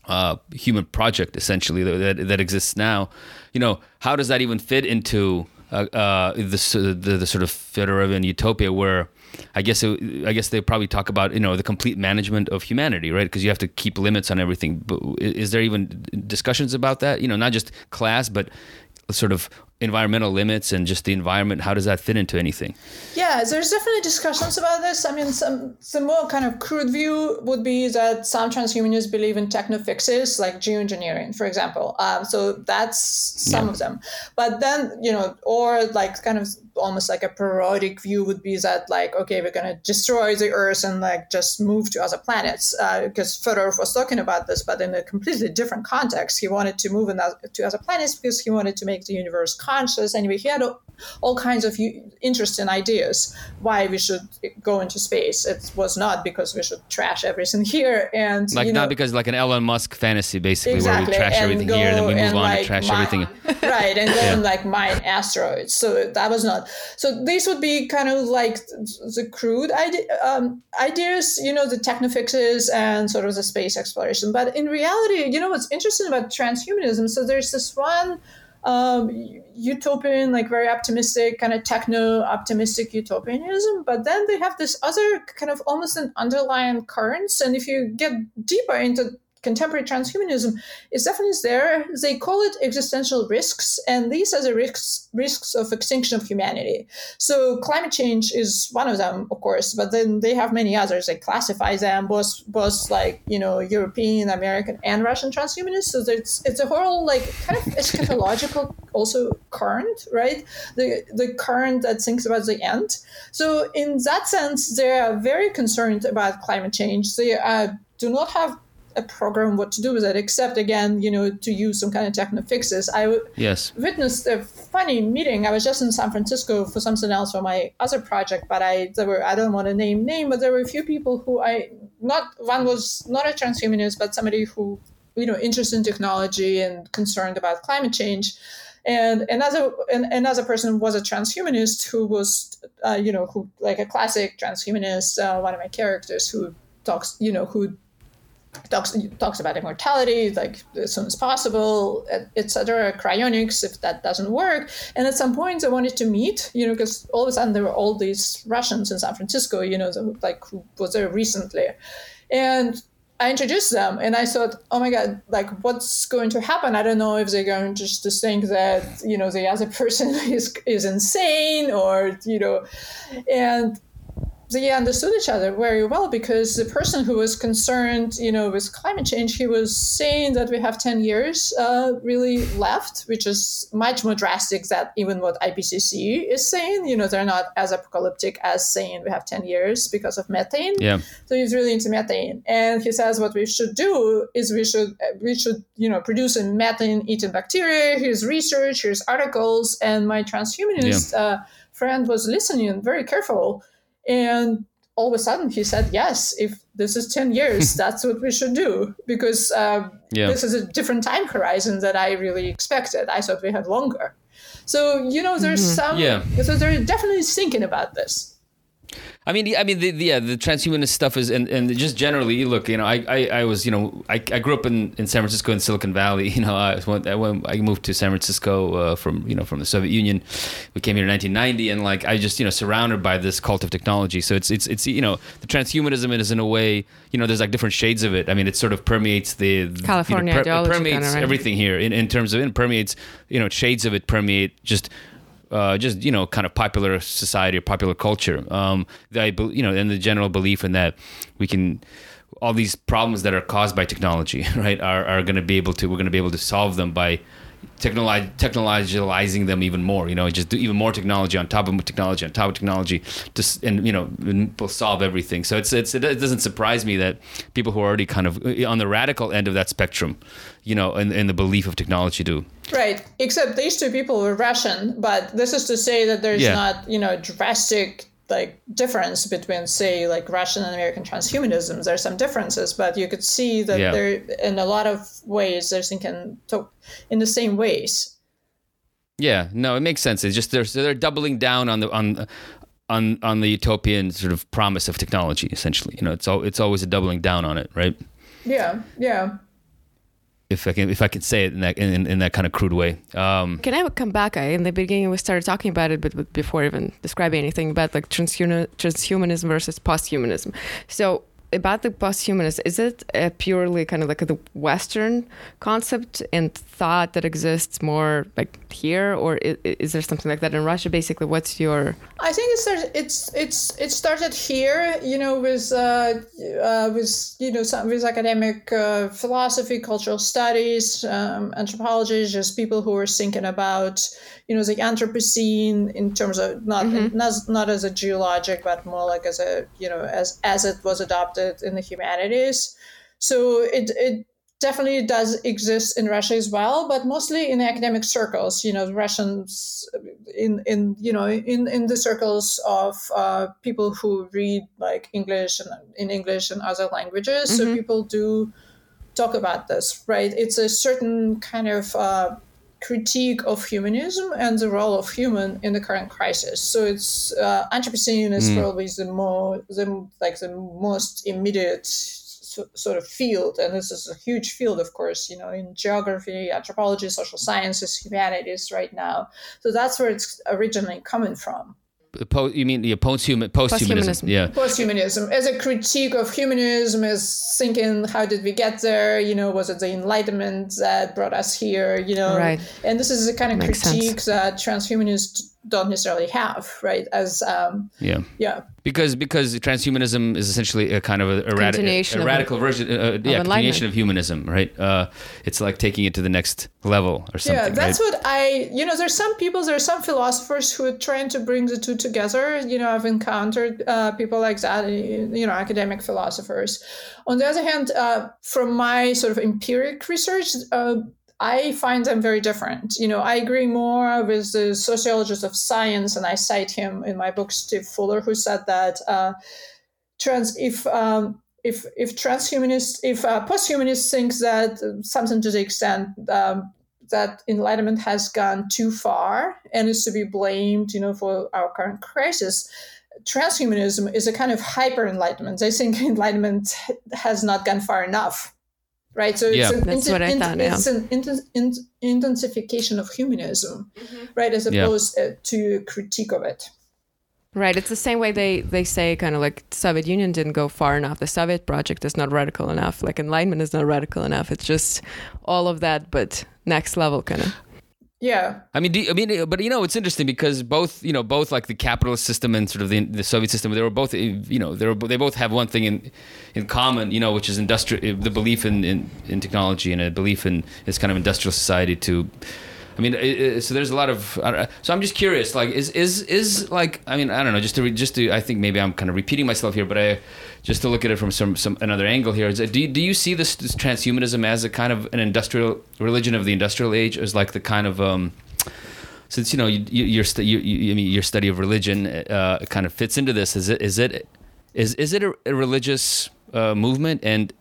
uh, human project essentially that, that, exists now. You know, how does that even fit into uh, uh, the, the, the sort of Fedorovian utopia where I guess it, I guess they probably talk about you know the complete management of humanity, right? Because you have to keep limits on everything. But is there even discussions about that? You know, not just class, but sort of environmental limits and just the environment how does that fit into anything? Yeah there's definitely discussions about this. I mean some some more kind of crude view would be that some transhumanists believe in techno fixes like geoengineering for example. Um, so that's some yeah. of them. But then you know or like kind of almost like a parodic view would be that like okay we're to destroy the earth and like just move to other planets uh, because Fedorov was talking about this but in a completely different context. He wanted to move in that, to other planets because he wanted to make the universe conscious. Anyway he had all kinds of interesting ideas why we should go into space. It was not because we should trash everything here and like you know, not because like an Elon Musk fantasy basically exactly, where we trash everything here and then we move on like trash mine, everything right and then yeah. like mine asteroids. So that was not. So these would be kind of like the crude idea, um, ideas, you know, the technofixes and sort of the space exploration. But in reality, you know what's interesting about transhumanism? So there's this one um, utopian, like very optimistic, kind of techno optimistic utopianism. But then they have this other kind of almost an underlying currents. And if you get deeper into contemporary transhumanism is definitely there. They call it existential risks, and these are the risks risks of extinction of humanity. So climate change is one of them, of course, but then they have many others. They classify them both both like you know European, American, and Russian transhumanists. So it's it's a whole like kind of eschatological also current, right? The the current that thinks about the end. So in that sense, they are very concerned about climate change. They uh, do not have a program what to do with it, except again, you know, to use some kind of techno fixes. I yes. witnessed a funny meeting. I was just in San Francisco for something else for my other project, but I there were I don't want to name name, but there were a few people who I not one was not a transhumanist, but somebody who you know interested in technology and concerned about climate change. And another and another person was a transhumanist who was, uh, you know, who like a classic transhumanist, uh, one of my characters who talks, you know, who talks talks about immortality like as soon as possible etc cryonics if that doesn't work and at some point i wanted to meet you know because all of a sudden there were all these russians in san francisco you know like who was there recently and I introduced them and I thought, oh my God, like what's going to happen? I don't know if they're going to just to think that, you know, the other person is, is insane or, you know, and they understood each other very well because the person who was concerned, you know, with climate change, he was saying that we have 10 years uh, really left, which is much more drastic than even what IPCC is saying. You know, they're not as apocalyptic as saying we have 10 years because of methane. Yeah. So he's really into methane. And he says what we should do is we should, we should, you know, produce a methane eating bacteria. Here's research, here's articles. And my transhumanist yeah. uh, friend was listening very careful and all of a sudden he said, yes, if this is 10 years, that's what we should do because uh, yeah. this is a different time horizon that I really expected. I thought we had longer. So, you know, there's mm-hmm. some, yeah. so they're definitely thinking about this. I mean, I mean, the, the, yeah, the transhumanist stuff is, and, and just generally, look, you know, I, I, I was, you know, I, I grew up in, in San Francisco in Silicon Valley. You know, I, when I moved to San Francisco uh, from, you know, from the Soviet Union. We came here in 1990, and like I just, you know, surrounded by this cult of technology. So it's, it's, it's, you know, the transhumanism is in a way, you know, there's like different shades of it. I mean, it sort of permeates the California you know, per, permeates kind of, right? everything here in, in terms of it permeates, you know, shades of it permeate just uh, just you know kind of popular society or popular culture. Um, I you know and the general belief in that we can all these problems that are caused by technology right are, are going to be able to we're going to be able to solve them by technologi- technologizing them even more. You know, just do even more technology on top of technology on top of technology, just and you know, will solve everything. So it's it's it doesn't surprise me that people who are already kind of uh, on the radical end of that spectrum, you know, in, in the belief of technology do. Right. Except these two people were Russian, but this is to say that there's Yeah. not, you know, drastic like difference between say like Russian and American transhumanism. There's some differences, but you could see that Yeah. they're in a lot of ways they're thinking to, in the same ways. Yeah, no, it makes sense. It's just they're they're doubling down on the on on on the utopian sort of promise of technology. Essentially, you know, it's all it's always a doubling down on it, right? Yeah, yeah. If I can if I can say it in that in, in that kind of crude way. Um, Can I come back? I, in the beginning, we started talking about it, but, but before even describing anything about like transhuman, transhumanism versus posthumanism. So about the posthumanism, is it purely kind of like the Western concept and thought that exists more like here, or is, is there something like that in Russia? Basically, what's your I think it started. It's it's it started here, you know, with uh, uh, with you know some with academic uh, philosophy, cultural studies, um, anthropology, just people who were thinking about you know the Anthropocene in terms of not not not as a geologic, but more like as a you know as as it was adopted in the humanities. So it it definitely does exist in Russia as well, but mostly in academic circles. You know, Russians in in you know in in the circles of uh, people who read like English and in English and other languages. So people do talk about this, right? It's a certain kind of uh, critique of humanism and the role of human in the current crisis. So it's uh, Anthropocene is probably the more the like the most immediate sort of field, and this is a huge field, of course, you know, in geography, anthropology, social sciences, humanities, right now. So that's where it's originally coming from. po- you mean the posthuman posthumanism? Posthumanism. Yeah. Posthumanism as a critique of humanism, as thinking, how did we get there? You know, was it the Enlightenment that brought us here? You know, Right. and this is a kind of Makes sense. critique that transhumanists don't necessarily have, right? As um, Yeah. yeah, Because because transhumanism is essentially a kind of a, a, radi- Continuation a of- radical version, uh, yeah, continuation of humanism, right? Uh, it's like taking it to the next level or something. yeah. That's right? what I, you know, there's some people, there's some philosophers who are trying to bring the two together. You know, I've encountered uh, people like that, you know, academic philosophers. On the other hand, uh, from my sort of empiric research, uh, I find them very different. You know, I agree more with the sociologist of science, and I cite him in my book, Steve Fuller, who said that uh, trans if um, if if transhumanists, if uh, posthumanists think that something to the extent um, that enlightenment has gone too far and is to be blamed, you know, for our current crisis. Transhumanism is a kind of hyper enlightenment. They think enlightenment has not gone far enough, right? So Yeah. it's an, That's what I thought, yeah. it's an inten- in- intensification of humanism, right, as Yeah. opposed uh, to critique of it. Right. It's the same way they, they say kind of like Soviet Union didn't go far enough. The Soviet project is not radical enough. Like enlightenment is not radical enough. It's just all of that, but next level kind of. Yeah, I mean, you- I mean, but you know, it's interesting because both, you know, both like the capitalist system and sort of the, the Soviet system, they were both, eh, you know, they were, they both have one thing in in common, you know, which is industrial, eh, the belief in, in, in technology and a belief in this kind of industrial society. To, I mean, so there's a lot of. So I'm just curious, like, is is is like, I mean, I don't know, just to re, just to, I think maybe I'm kind of repeating myself here, but I just to look at it from some some another angle here. Is do you, do you see this, this transhumanism as a kind of an industrial religion of the industrial age, as like the kind of um, since you know you, you, your stu- you, you, I mean, your study of religion uh, kind of fits into this. Is it is it is is it a, a religious uh, movement and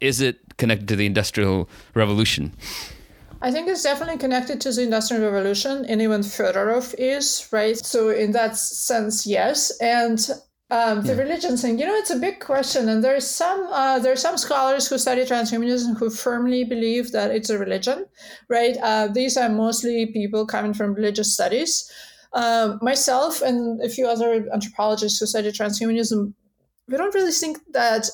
is it connected to the industrial revolution? I think it's definitely connected to the Industrial Revolution, and even Fedorov is, right? So, in that sense, yes. And um, the religion thing, you know, it's a big question, and there's some uh, there's some scholars who study transhumanism who firmly believe that it's a religion, right? Uh, these are mostly people coming from religious studies. Um, myself and a few other anthropologists who study transhumanism, we don't really think that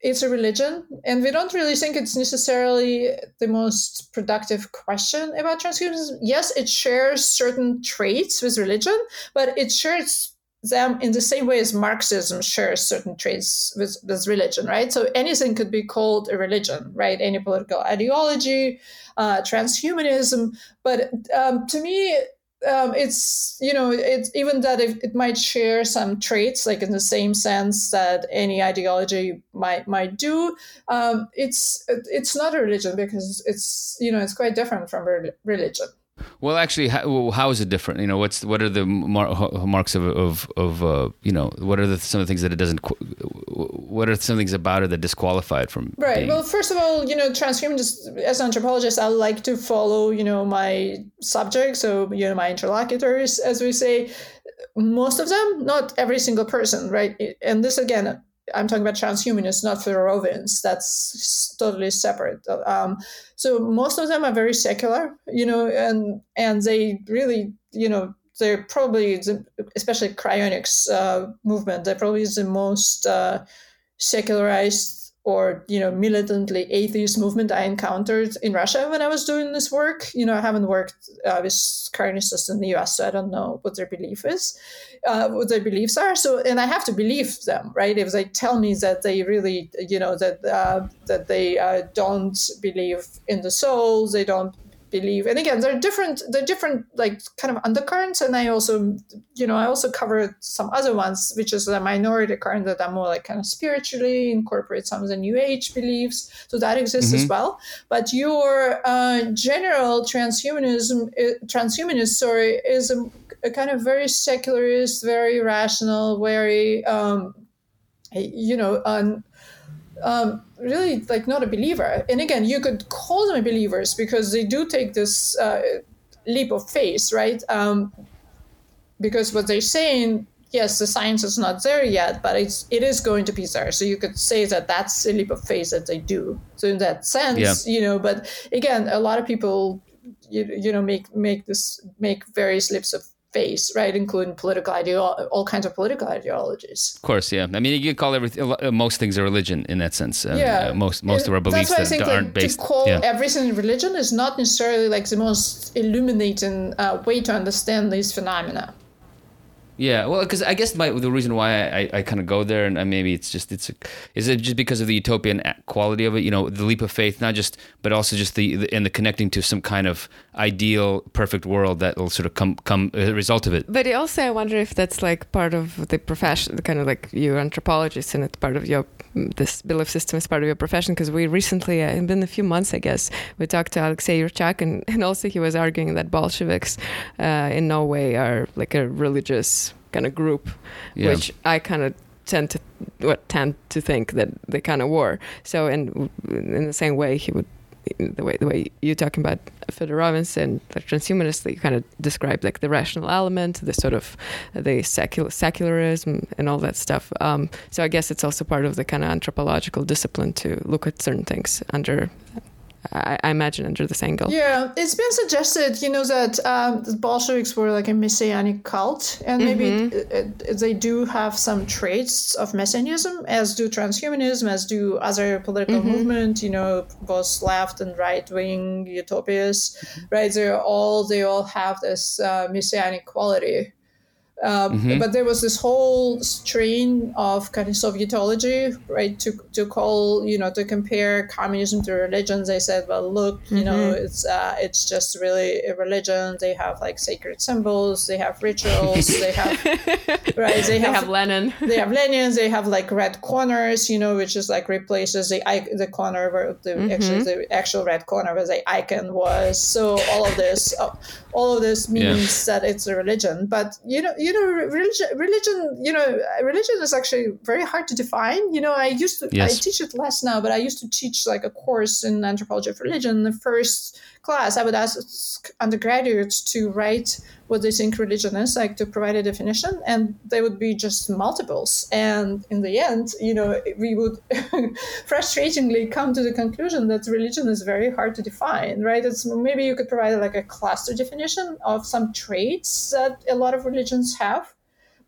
it's a religion, and we don't really think it's necessarily the most productive question about transhumanism. Yes, it shares certain traits with religion, but it shares them in the same way as Marxism shares certain traits with, with religion, right? So anything could be called a religion, right? Any political ideology, uh, transhumanism. But um, to me, um, it's you know it's even that it, it might share some traits like in the same sense that any ideology might might do um, it's it's not a religion because it's you know it's quite different from religion well, actually, how, how is it different? You know, what's what are the mar- marks of of, of uh, you know what are the, some of the things that it doesn't? What are some things about it that disqualify it from? Right. Being... Well, first of all, you know, transhumanist as an anthropologist, I like to follow you know my subjects, so you know my interlocutors, as we say. Most of them, not every single person, right? And this again, I'm talking about transhumanists, not Fedorovians. That's totally separate. Um, so most of them are very secular, you know, and and they really, you know, they're probably, especially cryonics uh, movement, they're probably the most uh, secularized or you know militantly atheist movement I encountered in Russia when I was doing this work. You know, I haven't worked uh, with cryonicists in the U.S., so I don't know what their belief is, uh, what their beliefs are. So, and I have to believe them, right? If they tell me that they really, you know, that uh, that they uh, don't believe in the soul, they don't believe. And again there are different there are different like kind of undercurrents. And i also you know i also covered some other ones which is a minority current that are more like kind of spiritually incorporate some of the new age beliefs. So that exists mm-hmm. as well. But your uh, general transhumanism uh, transhumanist story is a, a, kind of very secularist very rational very um, you know un, um, really like not a believer. And again, you could call them believers because they do take this uh, leap of faith, right? Um, because what they're saying, yes, the science is not there yet, but it's it is going to be there. So you could say that that's a leap of faith that they do. So in that sense, yeah. you know. But again, a lot of people, you, you know, make make this make various leaps of face, right? Including political ideo- all kinds of political ideologies. Of course, yeah. I mean, you call everything uh, most things a religion in that sense. Uh, yeah, uh, most most of our beliefs that think, aren't like, based. To call yeah. everything religion is not necessarily like the most illuminating uh, way to understand these phenomena. Yeah, well, because I guess my the reason why I, I, kind of go there, and maybe it's just it's a, is it just because of the utopian quality of it? You know, the leap of faith, not just, but also just the, the and the connecting to some kind of ideal, perfect world that will sort of come come as a result of it. But also, I wonder if that's like part of the profession, the kind of like you're anthropologist, and it's part of your this belief system is part of your profession. Because we recently, uh, been a few months, I guess, we talked to Alexei Yurchak, and and also he was arguing that Bolsheviks, uh, in no way are like a religious kind of group, yeah. which I kind of tend to what tend to think that they kind of were. So, in in the same way, he would the way the way you're talking about Fedorovians and the transhumanists, they kind of describe like the rational element, the sort of the secular secularism and all that stuff. Um, so I guess it's also part of the kind of anthropological discipline to look at certain things under I, I, imagine under this angle. Yeah, it's been suggested, you know, that um, the Bolsheviks were like a messianic cult, and maybe mm-hmm. it, it, they do have some traits of messianism, as do transhumanism, as do other political mm-hmm. movement. You know, both left and right wing utopias, right? They're all they all have this uh, messianic quality. Um, mm-hmm. But there was this whole strain of kind of Sovietology, right? To, to call, you know, to compare communism to religions. They said, well, look, you mm-hmm. know, it's uh, it's just really a religion. They have like sacred symbols, they have rituals, they have right. They have, they have Lenin. They have Lenin. They have like red corners, you know, which is like replaces the the corner where the mm-hmm. actually the actual red corner where the icon was. So all of this, all of this means yeah. that it's a religion. But you know. You you know religion religion you know religion is actually very hard to define you know i used to yes. i teach it less now but i used to teach like a course in anthropology of religion the first class i would ask undergraduates to write what they think religion is like to provide a definition and they would be just multiples and in the end you know we would frustratingly come to the conclusion that religion is very hard to define right it's maybe you could provide like a cluster definition of some traits that a lot of religions have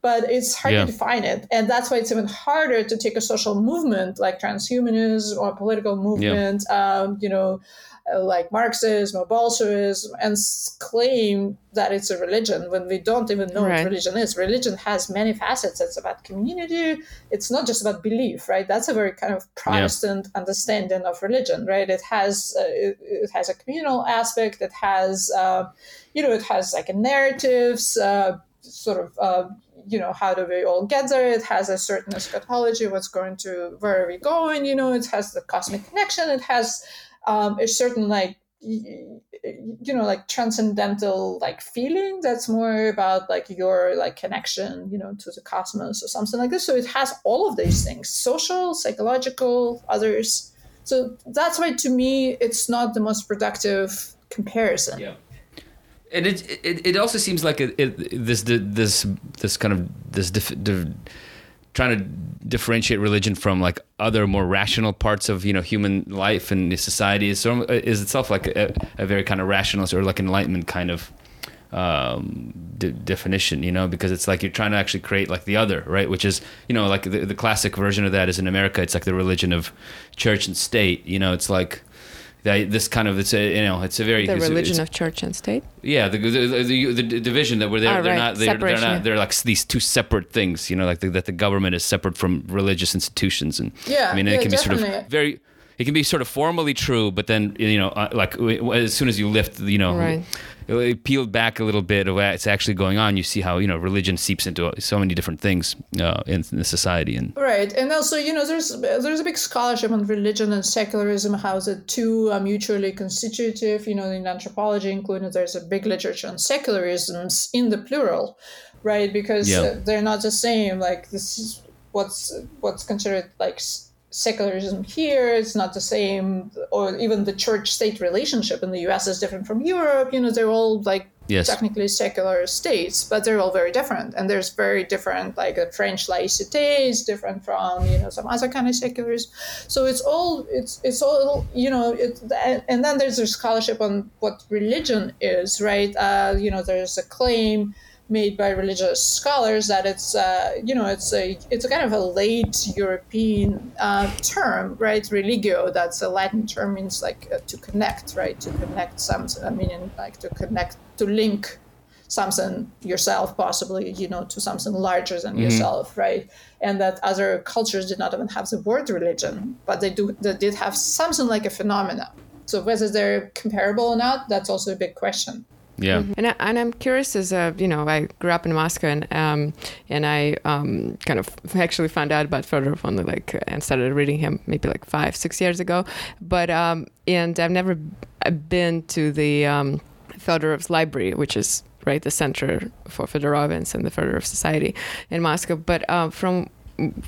but it's hard Yeah. to define it. And that's why it's even harder to take a social movement like transhumanism or political movement, um, you know, like Marxism or Bolshevism, and claim that it's a religion when we don't even know Right. what religion is. Religion has many facets. It's about community. It's not just about belief, right? That's a very kind of Protestant understanding of religion, right? It has uh, it, it has a communal aspect. It has uh, you know it has like a narratives, uh, sort of. Uh, you know how do we all get there it has a certain eschatology what's going to where are we going you know it has the cosmic connection it has um, a certain like you know like transcendental like feeling that's more about like your like connection you know to the cosmos or something like this. So it has all of these things social psychological others. So that's why to me it's not the most productive comparison. Yeah. And it it, it also seems like it, it this this this kind of this dif, trying to differentiate religion from like other more rational parts of you know human life and society is is itself like a, a very kind of rationalist or like enlightenment kind of um, de- definition, you know, because it's like you're trying to actually create like the other, right? Which is, you know, like the, the classic version of that is in America, it's like the religion of church and state, you know, it's like that this kind of it's a you know it's a very The religion it's- of church and state. yeah, the the, the, the division that where they're, Ah, they're right. not they're, they're Separation, not they're like these two separate things. You know, like the, that the government is separate from religious institutions, and Yeah, I mean yeah, it can be sort of very. It can be sort of formally true, but then you know, uh, like as soon as you lift, you know, Right. It peeled back a little bit of what's actually going on, you see how you know religion seeps into so many different things uh, in, in the society, and Right, and also you know there's there's a big scholarship on religion and secularism, how the two are mutually constitutive. You know, in anthropology, including there's a big literature on secularisms in the plural, right? Because Yeah. they're not the same. Like this is what's what's considered like secularism here. It's not the same, or even the church-state relationship in the U.S. is different from Europe. You know, they're all like Yes. technically secular states, but they're all very different. And there's very different, like the French laïcité is different from you know some other kind of secularism. So it's all it's it's all you know. It, and then there's a scholarship on what religion is, right? Uh, you know, there's a claim made by religious scholars that it's uh, you know it's a it's a kind of a late European uh, term, right? Religio, that's a Latin term, means like uh, to connect, right? To connect something, I mean, like to connect, to link something yourself, possibly, you know, to something larger than yourself, right? And that other cultures did not even have the word religion, but they do they did have something like a phenomena. So whether they're comparable or not, that's also a big question. Yeah, And, I, and I'm curious as a, you know, I grew up in Moscow and, um, and I um, kind of actually found out about Fedorov only like, and started reading him maybe like five, six years ago. But, um, and I've never been to the um, Fedorov's library, which is right the center for Fedorovians and the Fedorov Society in Moscow. But uh, from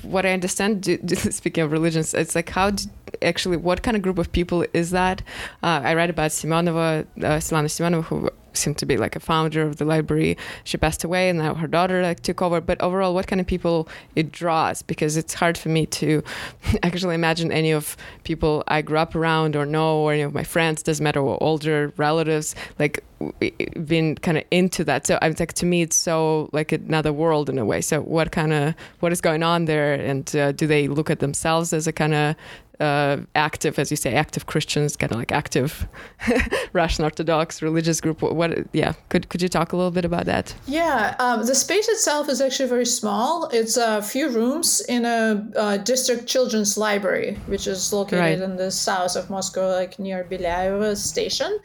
what I understand, do, do, speaking of religions, it's like how d actually what kind of group of people is that? Uh, I read about Simonova, uh, Svetlana Simonova, who seemed to be like a founder of the library. She passed away, and now her daughter like took over. But overall, what kind of people it draws? Because it's hard for me to actually imagine any of people I grew up around or know, or any of my friends. Doesn't matter, or older relatives, like been kind of into that. So I'm like, to me, it's so like another world in a way. So what kind of what is going on there, and uh, do they look at themselves as a kind of uh, active, as you say, active Christians, kind of like active Russian Orthodox religious group? What, what? Yeah, could could you talk a little bit about that? Yeah, um, the space itself is actually very small. It's a few rooms in a uh, district children's library, which is located Right. in the south of Moscow, like near Belyaevo station.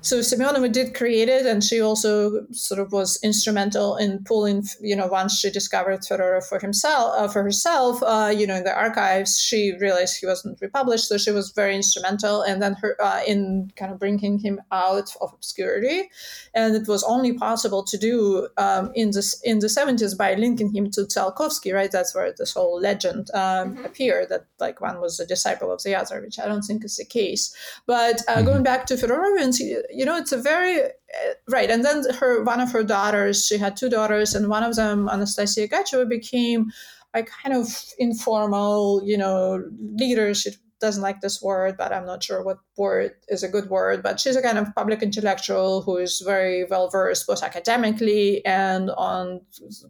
So Semyonova did create it, and she also sort of was instrumental in pulling. You know, once she discovered Fedorov for himself, uh, for herself, uh, you know, in the archives, she realized he wasn't republished, so she was very instrumental. And then her uh, in kind of bringing him out of obscurity, and it was only possible to do um, in this in the seventies by linking him to Tsiolkovsky, right? That's where this whole legend um, appeared that like one was a disciple of the other, which I don't think is the case. But uh, going back to Fedorovians, you know, it's a very uh, right. And then her one of her daughters, she had two daughters, and one of them, Anastasia Gacheva, became a kind of informal, you know, leader. She doesn't like this word, but I'm not sure what word is a good word. But she's a kind of public intellectual who is very well versed both academically and on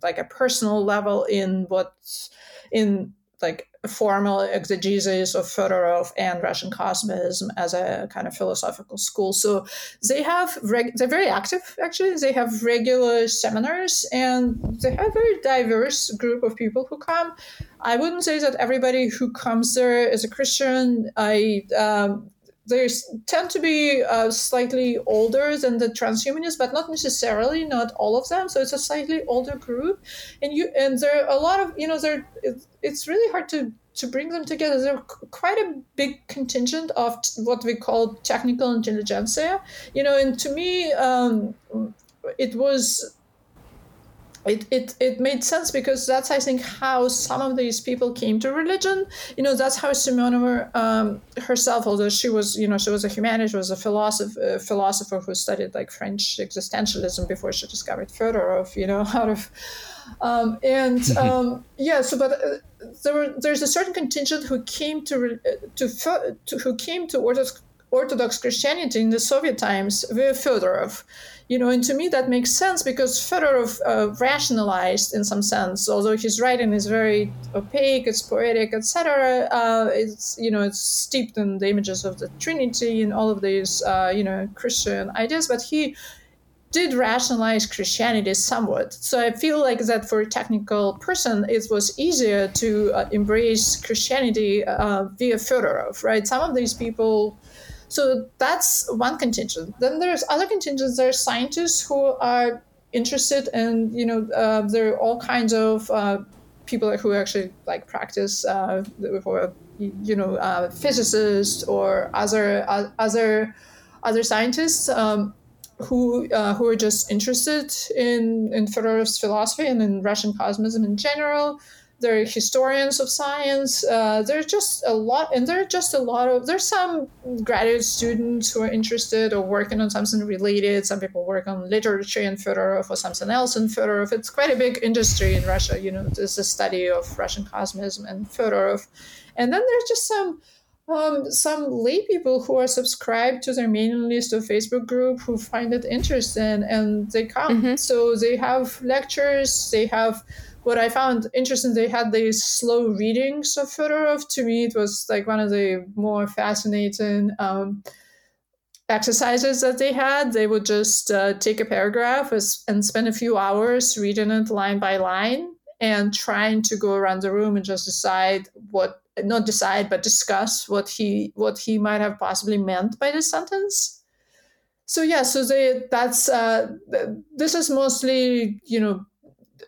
like a personal level in what in like formal exegesis of Fedorov and Russian Cosmism as a kind of philosophical school. So they have reg- they're very active actually. They have regular seminars and they have a very diverse group of people who come. I wouldn't say that everybody who comes there is a Christian. I um, they tend to be uh, slightly older than the transhumanists, but not necessarily, not all of them. So it's a slightly older group, and you and there are a lot of you know there. It's really hard to to bring them together. There's quite a big contingent of what we call technical intelligentsia, you know, and to me, um, it was it, it, it made sense because that's I think how some of these people came to religion. You know, that's how Semyonova um, herself, although she was you know she was a humanist, was a philosopher, philosopher who studied like French existentialism before she discovered Fedorov. You know, out of um, and um, yeah, so but uh, there were, there's a certain contingent who came to to, to who came to Orthodox, Orthodox Christianity in the Soviet times via Fedorov. You know, and to me that makes sense because Fedorov uh, rationalized in some sense, although his writing is very opaque, it's poetic, etc. Uh, it's you know it's steeped in the images of the Trinity and all of these uh, you know Christian ideas, but he did rationalize Christianity somewhat. So I feel like that for a technical person, it was easier to uh, embrace Christianity uh, via Fedorov, right? Some of these people. So that's one contingent. Then there's other contingents. There are scientists who are interested, and you know, uh, there are all kinds of uh, people who actually like practice, uh, you know, uh, physicists or other other other scientists. Um, who uh, who are just interested in in Fedorov's philosophy and in Russian cosmism in general. They're historians of science. Uh, there's just a lot, and there are just a lot of. There's some graduate students who are interested or working on something related. Some people work on literature in Fedorov or something else in Fedorov. It's quite a big industry in Russia. You know, there's a study of Russian cosmism and Fedorov, and then there's just some um, some lay people who are subscribed to their mailing list or Facebook group who find it interesting and they come. Mm-hmm. So they have lectures, they have what I found interesting, they had these slow readings of Fedorov. To me, it was like one of the more fascinating um, exercises that they had. They would just uh, take a paragraph and spend a few hours reading it line by line and trying to go around the room and just decide what not decide but discuss what he what he might have possibly meant by this sentence. So yeah so they that's uh, this is mostly you know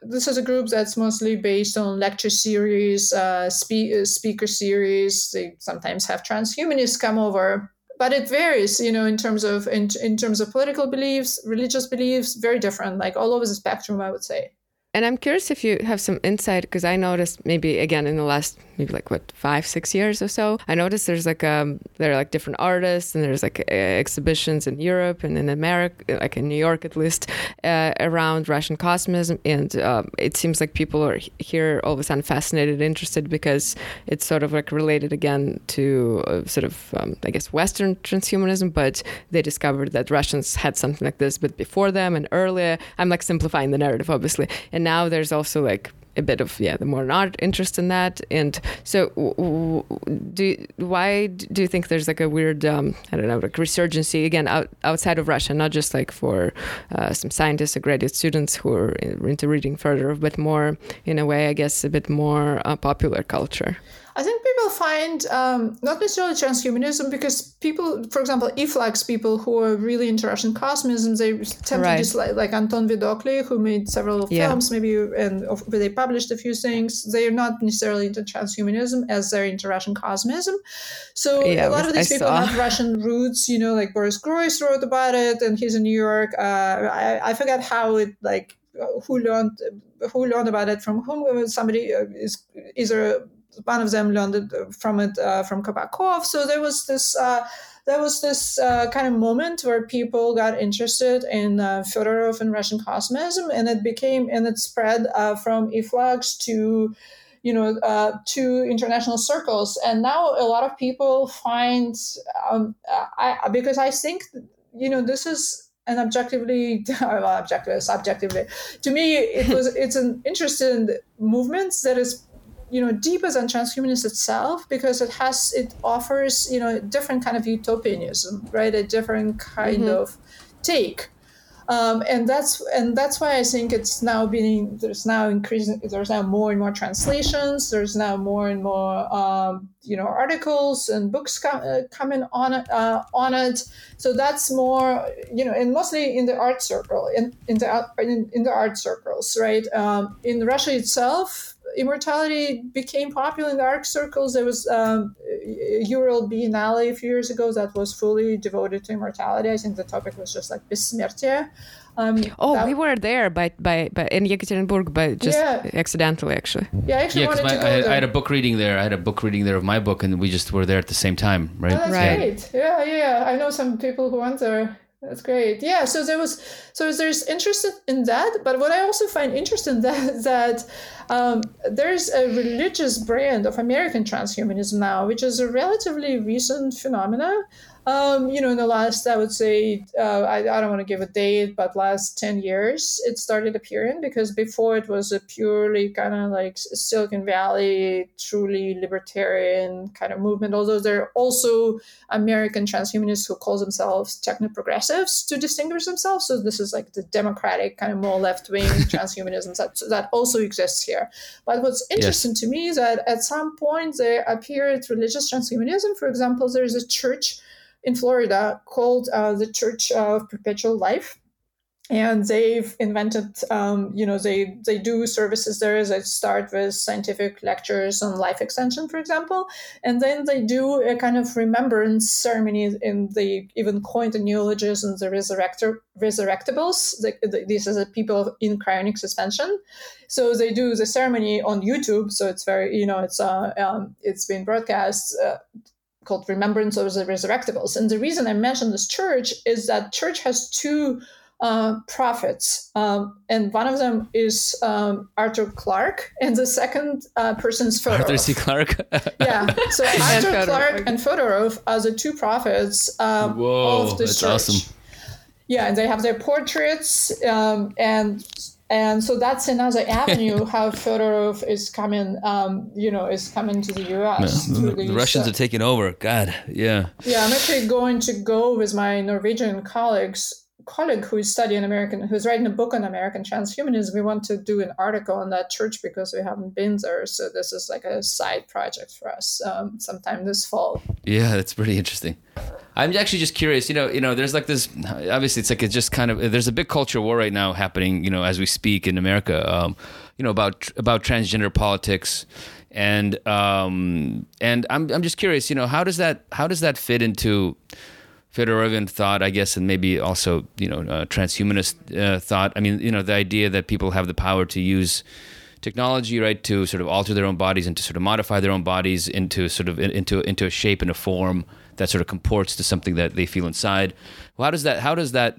this is a group that's mostly based on lecture series uh, spe- uh, speaker series. They sometimes have transhumanists come over but it varies you know in terms of in, in terms of political beliefs religious beliefs very different like all over the spectrum i would say and I'm curious if you have some insight because I noticed maybe again in the last maybe like what five six years or so I noticed there's like um there are like different artists and there's like uh, exhibitions in Europe and in America like in New York at least uh, around Russian cosmism. And um, it seems like people are here all of a sudden fascinated interested because it's sort of like related again to uh, sort of um, I guess Western transhumanism but they discovered that Russians had something like this but before them and earlier. I'm like simplifying the narrative obviously. And and now there's also like a bit of yeah the more art interest in that. And so do why do you think there's like a weird um, i don't know like resurgency again out, outside of russia not just like for uh, some scientists or graduate students who are into reading Fedorov but more in a way i guess a bit more uh, popular culture I think people find um, not necessarily transhumanism because people, for example, e-flux people who are really into Russian cosmism, they tend right. to dislike, like Anton Vidokle, who made several yeah. films, maybe, and they published a few things. They are not necessarily into transhumanism as they're into Russian cosmism. So yeah, a lot of these I people saw. have Russian roots, you know, like Boris Groys wrote about it, and he's in New York. Uh, I, I forget how it like who learned who learned about it from whom somebody uh, is either one of them learned from it uh, from Kabakov. So there was this uh, there was this uh, kind of moment where people got interested in uh, Fedorov and Russian cosmism, and it became and it spread uh, from e-flux to you know, uh, to international circles. And now a lot of people find, um, I, because I think, you know, this is an objectively, well, objectively, subjectively, to me, it was, it's an interesting movement that is you know deeper than transhumanism itself because it has it offers you know different kind of utopianism right? A different kind mm-hmm. of take. Um, and that's and that's why I think it's now being there's now increasing there's now more and more translations there's now more and more um, you know articles and books com- uh, coming on it, uh, on it. So that's more you know and mostly in the art circle in in the in, in the art circles right? Um, in Russia itself immortality became popular in the art circles. There was um, Ural Biennale a few years ago that was fully devoted to immortality. I think the topic was just like Bessmertie. Um, oh, that, we were there by, by, by in Yekaterinburg, but just yeah. accidentally, actually. Yeah, I actually yeah, wanted my, to go I, there. I had a book reading there. I had a book reading there of my book, and we just were there at the same time, right? Oh, that's right. great. Yeah, yeah. I know some people who went there. That's great. Yeah. So there was, so there's interest in that. But what I also find interesting that that um, there's a religious brand of American transhumanism now, which is a relatively recent phenomenon. Um, you know, in the last, I would say, uh, I, I don't want to give a date, but last 10 years, it started appearing because before it was a purely kind of like Silicon Valley, truly libertarian kind of movement. Although there are also American transhumanists who call themselves techno progressives to distinguish themselves. So this is like the democratic, kind of more left wing transhumanism that, that also exists here. But what's interesting yes. to me is that at some point there appeared religious transhumanism. For example, there's a church in Florida called uh, the Church of Perpetual Life. And they've invented, um, you know, they, they do services there that start with scientific lectures on life extension, for example. And then they do a kind of remembrance ceremony, and they even coined the neologism, the resurrector, resurrectables. The, the, these are the people in cryonic suspension. So they do the ceremony on YouTube. So it's very, you know, it's uh, um, it's been broadcast uh, called Remembrance of the Resurrectables. And the reason I mention this church is that church has two uh, prophets, um, and one of them is um, Arthur Clarke, and the second uh, person is Fedorov. Arthur C. Clarke. yeah, so Arthur Clarke and Fedorov are the two prophets um, Whoa, of this that's church. awesome. Yeah, and they have their portraits, um, and and so that's another avenue how Fedorov is coming, um, you know, is coming to the U.S. Yeah, the, the Russians are taking over. God, yeah. Yeah, I'm actually going to go with my Norwegian colleagues colleague who is studying American, who's writing a book on American transhumanism. We want to do an article on that church because we haven't been there. So this is like a side project for us um, sometime this fall. Yeah, that's pretty interesting. I'm actually just curious. You know, you know, there's like this. Obviously, it's like it's just kind of there's a big culture war right now happening. You know, as we speak in America. Um, you know about about transgender politics, and um, and I'm I'm just curious. You know, how does that how does that fit into Fedorovian thought, I guess, and maybe also you know uh, transhumanist uh, thought. I mean, you know, the idea that people have the power to use technology, right, to sort of alter their own bodies and to sort of modify their own bodies into sort of into into a shape and a form that sort of comports to something that they feel inside. Well, how does that how does that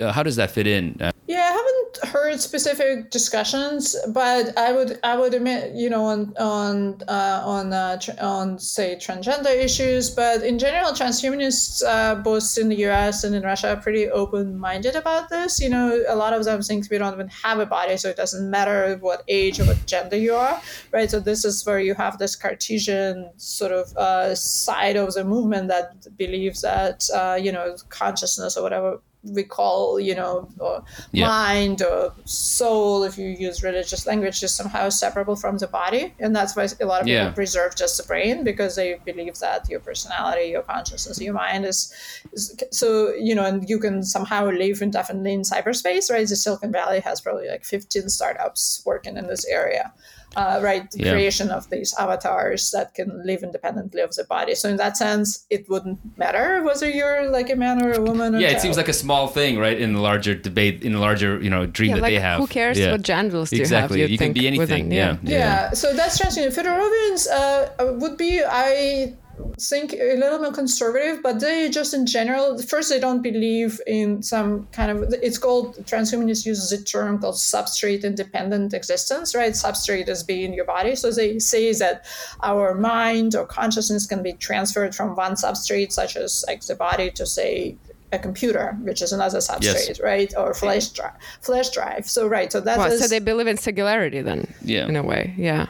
uh, how does that fit in? Uh, yeah, I haven't heard specific discussions, but I would I would admit you know on on uh, on uh, tr- on say transgender issues, but in general, transhumanists uh, both in the U.S. and in Russia are pretty open minded about this. You know, a lot of them think we don't even have a body, so it doesn't matter what age or what gender you are, right? So this is where you have this Cartesian sort of uh, side of the movement that believes that you know consciousness or whatever we call, you know, or yeah. mind or soul, if you use religious language, is somehow separable from the body. And that's why a lot of people preserve just the brain because they believe that your personality, your consciousness, your mind is, is, so, you know, and you can somehow live indefinitely in cyberspace, right? The Silicon Valley has probably like 15 startups working in this area uh, right? Yeah. creation of these avatars that can live independently of the body. So in that sense, it wouldn't matter whether you're like a man or a woman. Or yeah, it seems like a small thing, right? In the larger debate, in the larger you know dream yeah, that like they have. Who cares yeah. what genders do exactly. you have? You can be anything. Within, yeah. yeah. So that's transgender. Fedorovians uh, would be I think a little more conservative, but they just in general, first they don't believe in some kind of. It's called transhumanists uses a term called substrate independent existence, right? Substrate is being your body, so they say that our mind or consciousness can be transferred from one substrate, such as like the body, to say a computer, which is another substrate, yes. right? Or flash drive, flash drive. So right, so that well, is, so they believe in singularity then. Yeah. In a way, yeah.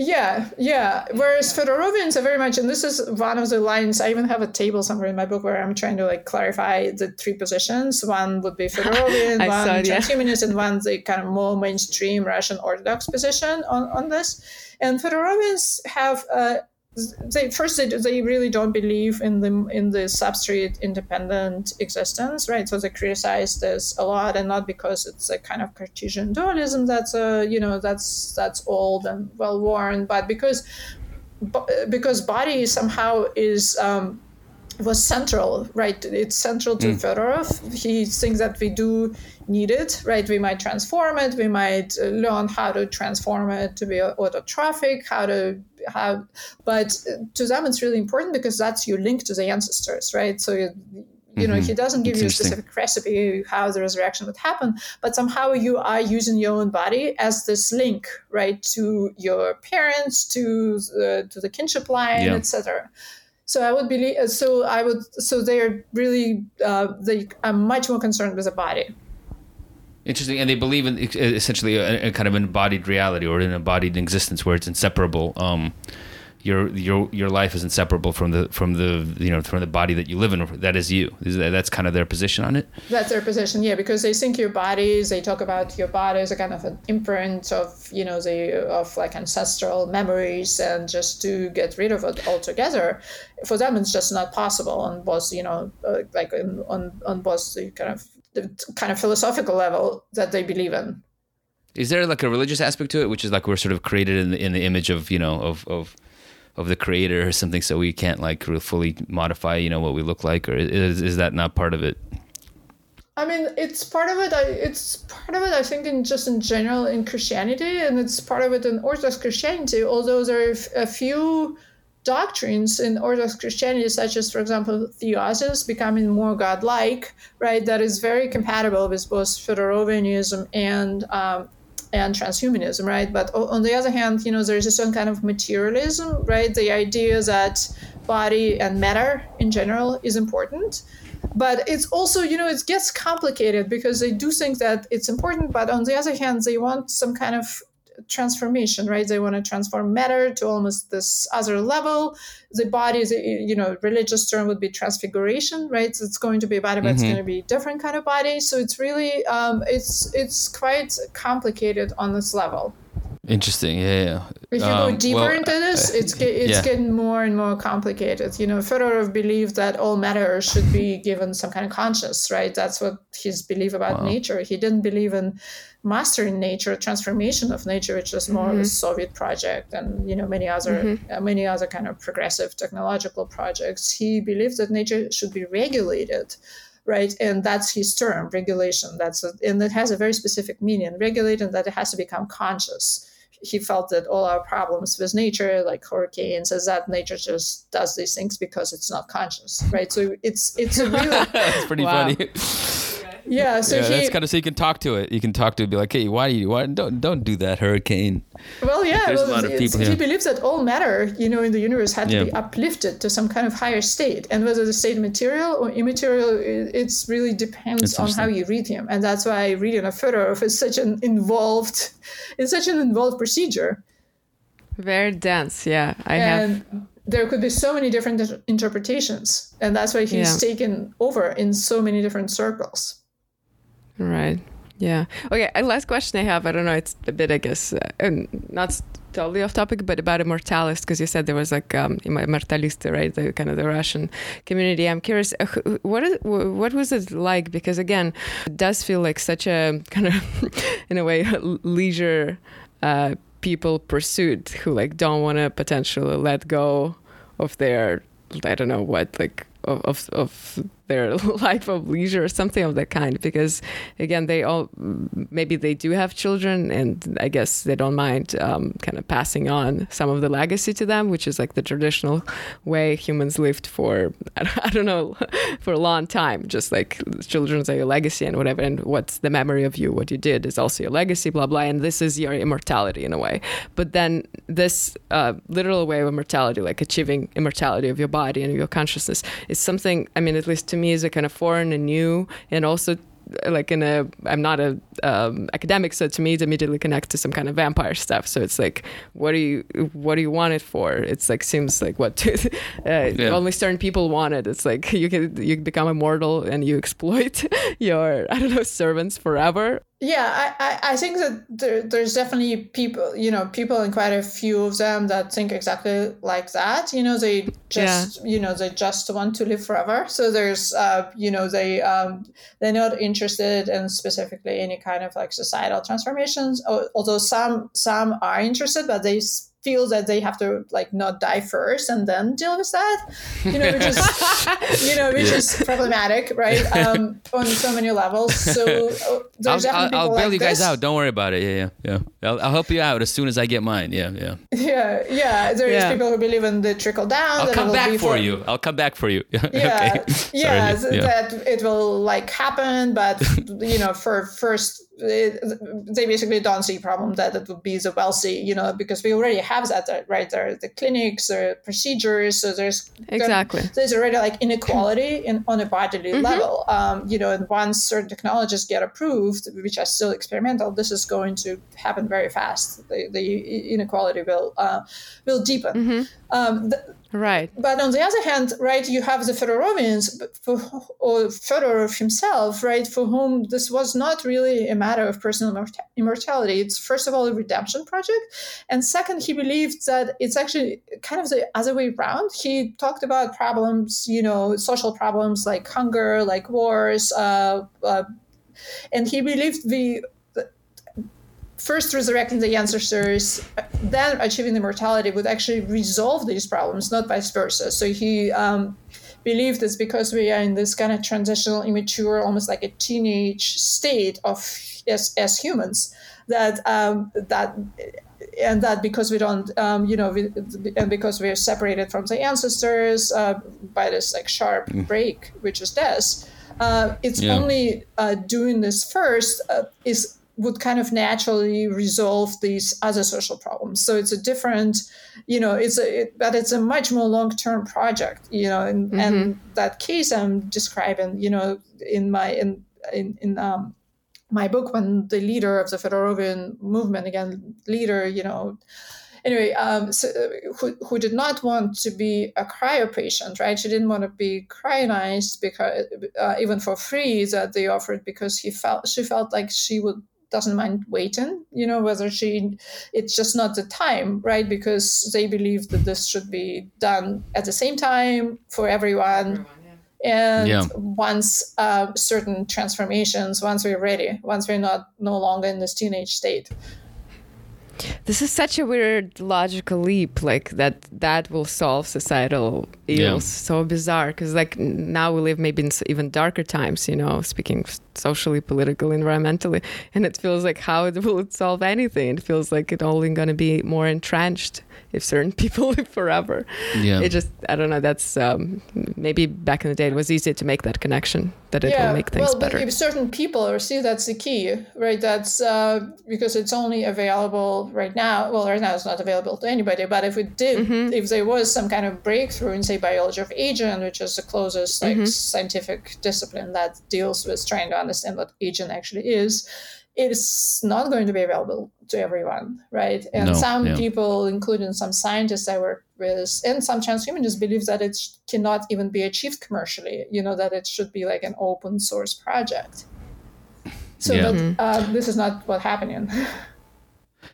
Yeah, yeah. Whereas Fedorovians are very much, and this is one of the lines. I even have a table somewhere in my book where I'm trying to like clarify the three positions. One would be Fedorovian, one saw, transhumanist, yeah. and one the kind of more mainstream Russian Orthodox position on, on this. And Fedorovians have uh, they first they, they really don't believe in the in the substrate independent existence right? So they criticize this a lot and not because it's a kind of cartesian dualism that's a you know that's that's old and well worn but because because body somehow is um, was central, right? It's central to mm. Fedorov. He thinks that we do need it, right? We might transform it. We might uh, learn how to transform it to be autotrophic, how to have, but uh, to them it's really important because that's your link to the ancestors, right? So you, you know, mm-hmm. he doesn't give you a specific recipe how the resurrection would happen, but somehow you are using your own body as this link, right, to your parents, to the, to the kinship line, yeah. etc. So I would believe. Uh, so I would. So they are really. Uh, they are much more concerned with the body. Interesting, and they believe in essentially a, a kind of embodied reality or an embodied existence where it's inseparable. Um, your your your life is inseparable from the from the you know from the body that you live in. That is you. That's kind of their position on it. That's their position, yeah, because they think your bodies. They talk about your body as a kind of an imprint of you know the of like ancestral memories, and just to get rid of it altogether, for them it's just not possible on both you know uh, like in, on on both the kind of the kind of philosophical level that they believe in. Is there like a religious aspect to it, which is like we're sort of created in the in the image of you know of of of the creator or something so we can't like fully modify you know what we look like or is, is that not part of it I mean, it's part of it. I, It's part of it. I think, in just in general in Christianity, and it's part of it in Orthodox Christianity. Although there are a few doctrines in Orthodox Christianity, such as, for example, theosis, becoming more godlike, right? That is very compatible with both Fedorovianism and um, and transhumanism, right? But on the other hand, you know, there's a certain kind of materialism, right? The idea that body and matter in general is important. But it's also, you know, it gets complicated because they do think that it's important, but on the other hand, they want some kind of transformation, right? They want to transform matter to almost this other level. The body is, you know, religious term would be transfiguration, right? So it's going to be a body, but mm-hmm. it's going to be a different kind of body. So it's really, um, it's it's quite complicated on this level. Interesting. Yeah. yeah. If you um, go deeper well, into this, it's it's yeah. getting more and more complicated. You know, Fedorov believed that all matter should be given some kind of conscious, right? That's what his belief about wow. nature. He didn't believe in mastering nature, transformation of nature, which was more mm-hmm. of a. Soviet project, and you know many other mm-hmm. uh, many other kind of progressive technological projects. He believed that nature should be regulated right? And that's his term, regulation. That's a, and it has a very specific meaning. Regulate and that it has to become conscious he felt that all our problems with nature, like hurricanes, is that nature just does these things because it's not conscious, right? So it's it's a really that's pretty funny. Yeah, so yeah, he, that's kind of so you can talk to it. You can talk to it, be like, "Hey, why do you why don't don't do that, hurricane?" Well, yeah, There's well, a lot of people, he believes that all matter, you know, in the universe had to yeah. be uplifted to some kind of higher state, and whether the state material or immaterial, it's really depends on how you read him, and that's why reading a Fedorov is such an involved, it's such an involved procedure. Very dense, yeah. I and have there could be so many different interpretations and that's why he's yeah. taken over in so many different circles Right. Yeah. Okay. And last question I have, I don't know, it's a bit, I guess, uh, not totally off topic, but about immortalist, because you said there was like um, immortalist, right? The kind of the Russian community. I'm curious, uh, what is, what was it like? Because again, it does feel like such a kind of, in a way, leisure uh, people pursuit who like don't want to potentially let go of their, I don't know what, like of of their life of leisure or something of that kind because again they all maybe they do have children and i guess they don't mind um, kind of passing on some of the legacy to them which is like the traditional way humans lived for i don't know for a long time. Just like children's are your legacy and whatever and what's the memory of you what you did is also your legacy blah blah and this is your immortality in a way. But then this uh, literal way of immortality like achieving immortality of your body and your consciousness is something i mean at least to me is a kind of foreign and new and also like in a i'm not a um, academic so to me it immediately connects to some kind of vampire stuff. So it's like what do you what do you want it for? It's like seems like what uh, yeah. only certain people want it. It's like you can you become immortal and you exploit your i don't know servants forever yeah, I, I I think that there, there's definitely people, you know, people and quite a few of them that think exactly like that. You know, they just, yeah. you know, they just want to live forever. So there's, uh, you know, they um, they're not interested in specifically any kind of like societal transformations. Although some some are interested, but they feel that they have to like not die first and then deal with that you know which is you know which yeah. is problematic right um, on so many levels. So uh, there's I'll, I'll, I'll bail like you guys out. Don't worry about it. Yeah yeah yeah. I'll, I'll, help you out as soon as I get mine. Yeah yeah. Yeah yeah. There's yeah. people who believe in the trickle down I'll come back for, for, you. I'll come back for you. Yeah. Okay. yeah, yeah. that it will like happen but you know for first they basically don't see problem that it would be the wealthy, you know, because we already have that, right? There are the clinics, there are procedures, so there's exactly there's already like inequality in on a bodily mm-hmm. level, um, you know, and once certain technologies get approved, which are still experimental, this is going to happen very fast. The, the inequality will uh, will deepen. Mm-hmm. Um, the, Right. But on the other hand, right, you have the Fedorovians, for, or Fedorov himself, right, for whom this was not really a matter of personal immortality. It's first of all a redemption project, and second, he believed that it's actually kind of the other way around. He talked about problems, you know, social problems like hunger, like wars, uh, uh, and he believed the first resurrecting the ancestors, then achieving immortality would actually resolve these problems, not vice versa. So he um, believed it's because we are in this kind of transitional, immature, almost like a teenage state of as, as humans that um, that and that because we don't um, you know we, and because we're separated from the ancestors uh, by this like sharp mm. break which is death uh, it's yeah. only uh, doing this first uh, is would kind of naturally resolve these other social problems. So it's a different, you know, it's a, it, but it's a much more long term project, you know, and, mm-hmm. and that case I'm describing, you know, in my, in, in, in, um, my book when the leader of the Fedorovian movement again leader you know anyway um, so, who, who did not want to be a cryo patient right she didn't want to be cryonized because uh, even for free that they offered because he felt she felt like she would doesn't mind waiting you know whether she it's just not the time right because they believe that this should be done at the same time for everyone, everyone yeah. and yeah. once uh, certain transformations once we're ready once we're not no longer in this teenage state this is such a weird logical leap, like that that will solve societal ills. Yeah. So bizarre, because like now we live maybe in even darker times, you know, speaking socially, politically, environmentally, and it feels like how it will it solve anything? It feels like it only going to be more entrenched if certain people live forever. Yeah. It just, I don't know, that's um, maybe back in the day it was easier to make that connection that it yeah. will make things well, better. If certain people, see, that's the key, right? That's uh, because it's only available right now. Well, right now it's not available to anybody, but if it did, mm-hmm. if there was some kind of breakthrough in, say, biology of aging, which is the closest like mm-hmm. scientific discipline that deals with trying to understand what aging actually is, it's not going to be available to everyone, right? And no, some yeah. people, including some scientists I work with, and some transhumanists, believe that it cannot even be achieved commercially. You know that it should be like an open source project. So, yeah. but mm-hmm. uh, this is not what's happening.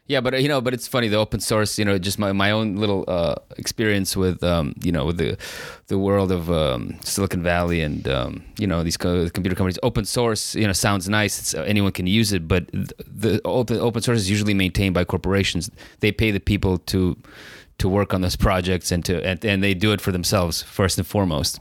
Yeah, but you know, but it's funny the open source. You know, just my, my own little uh, experience with um, you know with the the world of um, Silicon Valley and um, you know these co- computer companies. Open source, you know, sounds nice. It's, uh, anyone can use it, but the, the open open source is usually maintained by corporations. They pay the people to to work on those projects and to and, and they do it for themselves first and foremost.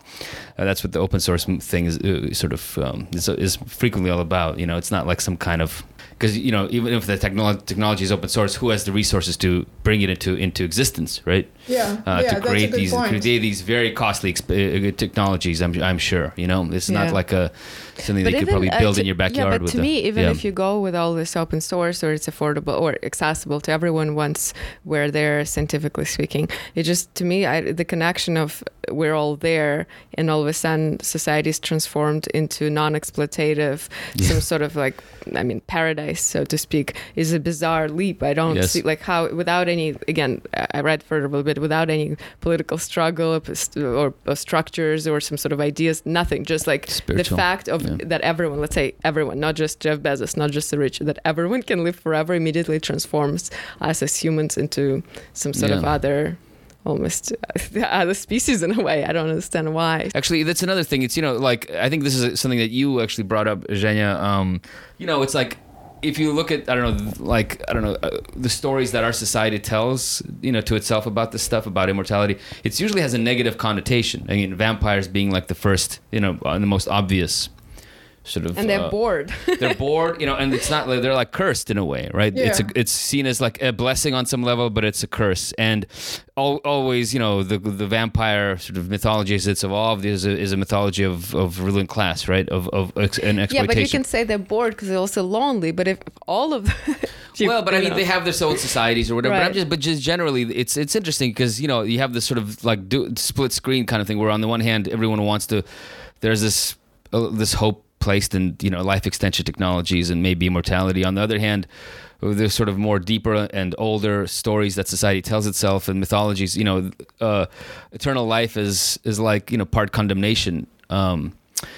Uh, that's what the open source thing is uh, sort of um, is, is frequently all about. You know, it's not like some kind of because you know even if the technology technology is open source, who has the resources to bring it into into existence, right? Yeah, Uh, yeah, to that's a create these point. create these very costly exp- uh, technologies. I'm I'm sure you know it's Yeah. not like a something that you could probably uh, build to- in your backyard. Yeah, but to the- me, even yeah. if you go with all this open source or it's affordable or accessible to everyone once we're there, scientifically speaking, it just to me, I, the connection of we're all there and all of a sudden society is transformed into non-exploitative, some sort of like, I mean, paradise, so to speak, is a bizarre leap. I don't Yes. see like how without any again, I read further a little bit without any political struggle or, or structures or some sort of ideas, nothing, just like the fact of yeah. that everyone, let's say everyone, not just Jeff Bezos, not just the rich, that everyone can live forever immediately transforms us as humans into some sort of other, almost other species in a way. I don't understand why. Actually, that's another thing. It's you know, like I think this is something that you actually brought up, Zhenya. Um, you know, it's like if you look at I don't know, like I don't know, uh, the stories that our society tells, you know, to itself about this stuff about immortality, it usually has a negative connotation. I mean, vampires being like the first, you know, uh, the most obvious sort of And they're uh, bored. they're bored, you know, and it's not like they're like cursed in a way, right? it's a, it's seen as like a blessing on some level, but it's a curse. And al- always, you know, the the vampire sort of mythology as it's evolved is a, is a mythology of, of ruling class, right? Of of ex- and exploitation. yeah, but you can say they're bored because they're also lonely. But if all of you- well, but I mean, know. they have their own societies or whatever. But I'm just, but just generally, it's it's interesting because you know you have this sort of like do, split screen kind of thing where on the one hand everyone wants to, there's this uh, this hope placed in you know life extension technologies and maybe immortality. On the other hand, there's sort of more deeper and older stories that society tells itself and mythologies. You know, uh, eternal life is is like you know part condemnation. Um,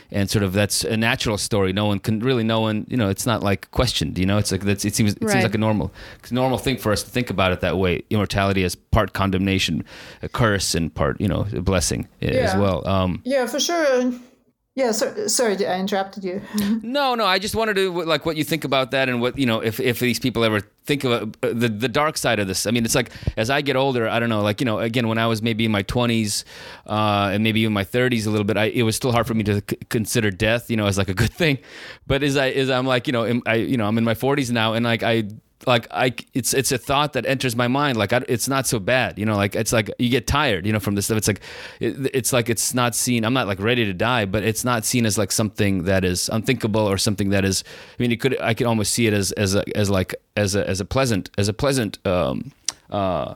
and sort of that's a natural story. No one can really, no one, you know, it's not like questioned. You know, it's like that's. It seems it seems like a normal normal thing for us to think about it that way. Immortality as part condemnation, a curse, and part you know a blessing eh, as well. Um, Yeah, for sure. Yeah, so, sorry, I interrupted you. no, no, I just wanted to like what you think about that and what you know if if these people ever think of uh, the the dark side of this. I mean, it's like as I get older, I don't know, like you know, again when I was maybe in my twenties uh, and maybe in my thirties a little bit, I, it was still hard for me to c- consider death, you know, as like a good thing. But as I as I'm like you know I you know I'm in my forties now and like I like I it's it's a thought that enters my mind like I, it's not so bad you know like it's like you get tired you know from this stuff. It's like it, it's like it's not seen I'm not like ready to die but it's not seen as like something that is unthinkable or something that is I mean it could I could almost see it as as a, as like as a as a pleasant as a pleasant um uh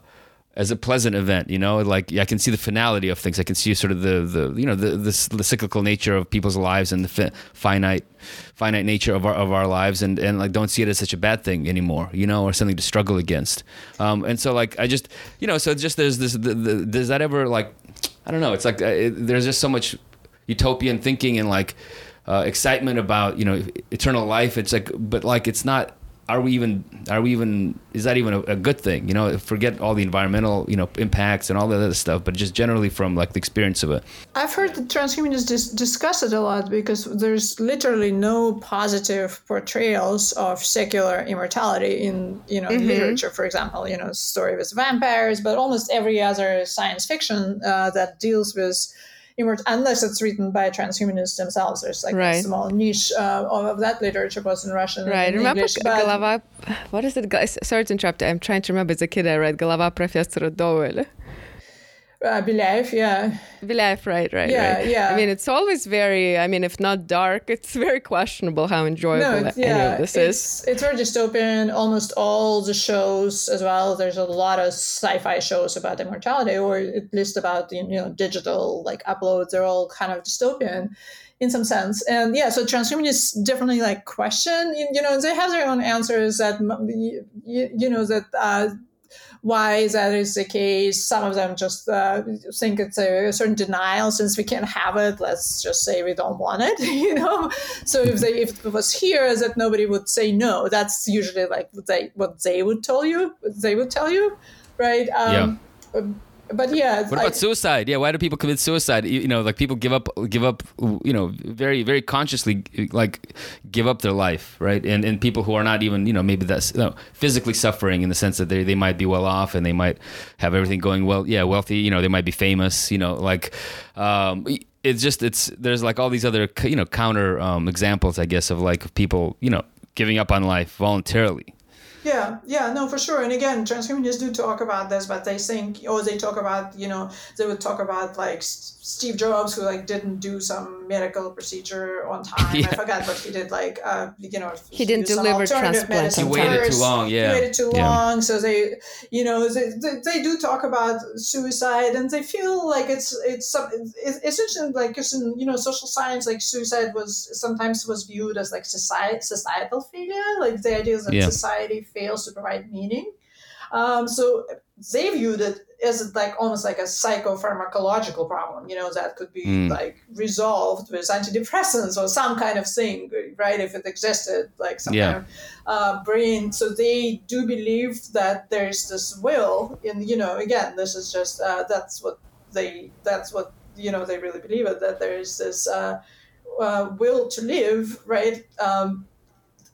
as a pleasant event, you know, like I can see the finality of things. I can see sort of the, the you know the, the the cyclical nature of people's lives and the fi- finite finite nature of our of our lives, and and like don't see it as such a bad thing anymore, you know, or something to struggle against. Um, and so like I just you know, so just there's this the, the, does that ever like I don't know, it's like uh, it, there's just so much utopian thinking and like uh, excitement about you know eternal life. It's like but like it's not are we even are we even is that even a, a good thing? You know forget all the environmental you know impacts and all that other stuff but just generally from like the experience of it. I've heard the transhumanists dis- discuss it a lot because there's literally no positive portrayals of secular immortality in you know in literature, for example. You know, story with vampires, but almost every other science fiction uh, that deals with emerged unless it's written by transhumanists themselves. There's like right. a small niche uh, of that literature was in Russian. Right. Remember English, Galava? What is it? Sorry to interrupt. I'm trying to remember. As a kid, I read Galava Professor Dowell uh, Belyaev, yeah. Belyaev, right, right, Yeah, right. yeah. I mean, it's always very, I mean, if not dark, it's very questionable how enjoyable No, any of this is. it's, it's very dystopian. Almost all the shows as well. There's a lot of sci-fi shows about immortality, or at least about you know digital like uploads. They're all kind of dystopian in some sense. And yeah, so transhumanists definitely like question. You you know, they have their own answers that you, you know that. Uh, why that is the case. Some of them just uh, think it's a, certain denial since we can't have it. Let's just say we don't want it, you know. So if they if it was here, that nobody would say no. That's usually like what they what they would tell you. They would tell you, right? Um, but yeah. What about suicide? Yeah, why do people commit suicide? You, you know, like people give up, give up. You know, very, very consciously, like give up their life, right? And and people who are not even, you know, maybe that's you know, physically suffering in the sense that they they might be well off and they might have everything going well. Yeah, wealthy. You know, they might be famous. You know, like. Um, it's just it's there's like all these other you know counter um, examples I guess of like people you know giving up on life voluntarily yeah, yeah, no, for sure. And again, transhumanists do talk about this, but they think, or they talk about, you know, they would talk about like Steve Jobs, who like didn't do some medical procedure on time. Yeah. I forgot what he did. Like, uh, you know, he didn't deliver transplant. He waited too long. Yeah, he waited too yeah. long. So they, you know, they, they, they, do talk about suicide, and they feel like it's it's some it's, it's like because in you know social science, like suicide was sometimes was viewed as like society societal failure, like the idea that yeah. society fails to provide meaning. Um, so they viewed it as like almost like a psychopharmacological problem, you know, that could be mm. like resolved with antidepressants or some kind of thing, right? If it existed, like some yeah. kind of uh, brain. So they do believe that there's this will, and you know, again, this is just uh, that's what they that's what you know they really believe it that there is this uh, uh will to live, right? Um,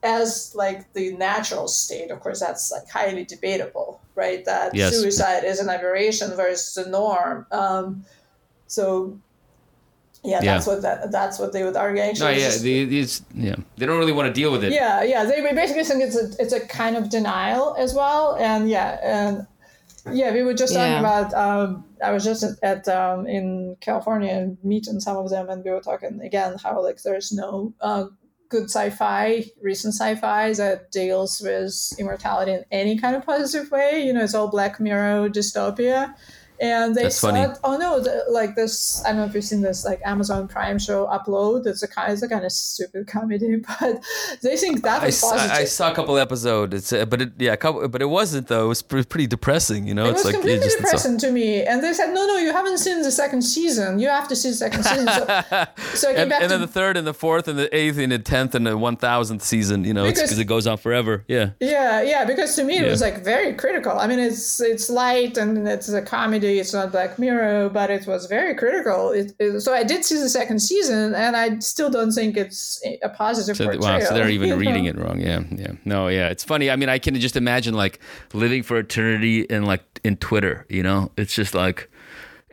as like the natural state. Of course, that's like highly debatable, right? That yes. suicide is an aberration versus the norm. Um, so yeah, yeah, that's what that, that's what they would argue. Actually, no, yeah, these yeah, they don't really want to deal with it. Yeah, yeah, they basically think it's a it's a kind of denial as well, and yeah, and yeah, we were just yeah. talking about. Um, I was just at, um, in California meeting some of them, and we were talking again how like there's no uh, good sci-fi, recent sci-fi that deals with immortality in any kind of positive way. You know, it's all Black Mirror dystopia and they That's said, funny. "Oh no, the, like this. I don't know if you've seen this, like Amazon Prime show Upload. It's a kind, it's a kind of stupid comedy, but they think that was I, positive. I, I saw a couple episodes. It's uh, but it, yeah, couple, but it wasn't though. It was pretty depressing. You know, it it's was like completely just, depressing to me. And they said, "No, no, you haven't seen the second season. You have to see the second season." So, so I came and, back and then the third and the fourth and the eighth and the tenth and the one thousandth season. You know, because it goes on forever. Yeah. Yeah, yeah. Because to me, it yeah. was like very critical. I mean, it's it's light and it's a comedy. It's not Black Mirror, but it was very critical. It, it, so I did see the second season, and I still don't think it's a positive so, portrayal. Wow, so they're even reading it wrong. Yeah, yeah. No, yeah. It's funny. I mean, I can just imagine like living for eternity in like in Twitter. You know, it's just like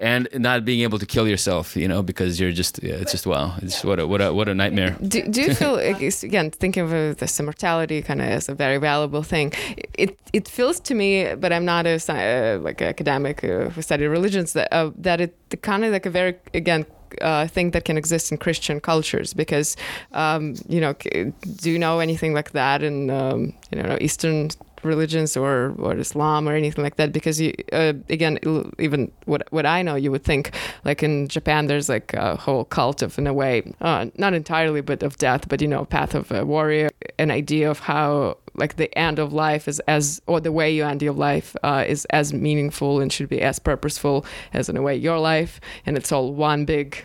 and not being able to kill yourself, you know, because you're just yeah, it's just wow, it's what a what a what a nightmare. Do, do you feel again thinking of this immortality kind of as a very valuable thing? It it feels to me, but I'm not a uh, like academic uh, who studied religions that uh, that it kind of like a very again uh, thing that can exist in Christian cultures because um, you know do you know anything like that in um, you know Eastern religions or, or Islam or anything like that because you uh, again even what what I know you would think like in Japan there's like a whole cult of in a way uh, not entirely but of death but you know path of a warrior an idea of how like the end of life is as or the way you end your life uh, is as meaningful and should be as purposeful as in a way your life and it's all one big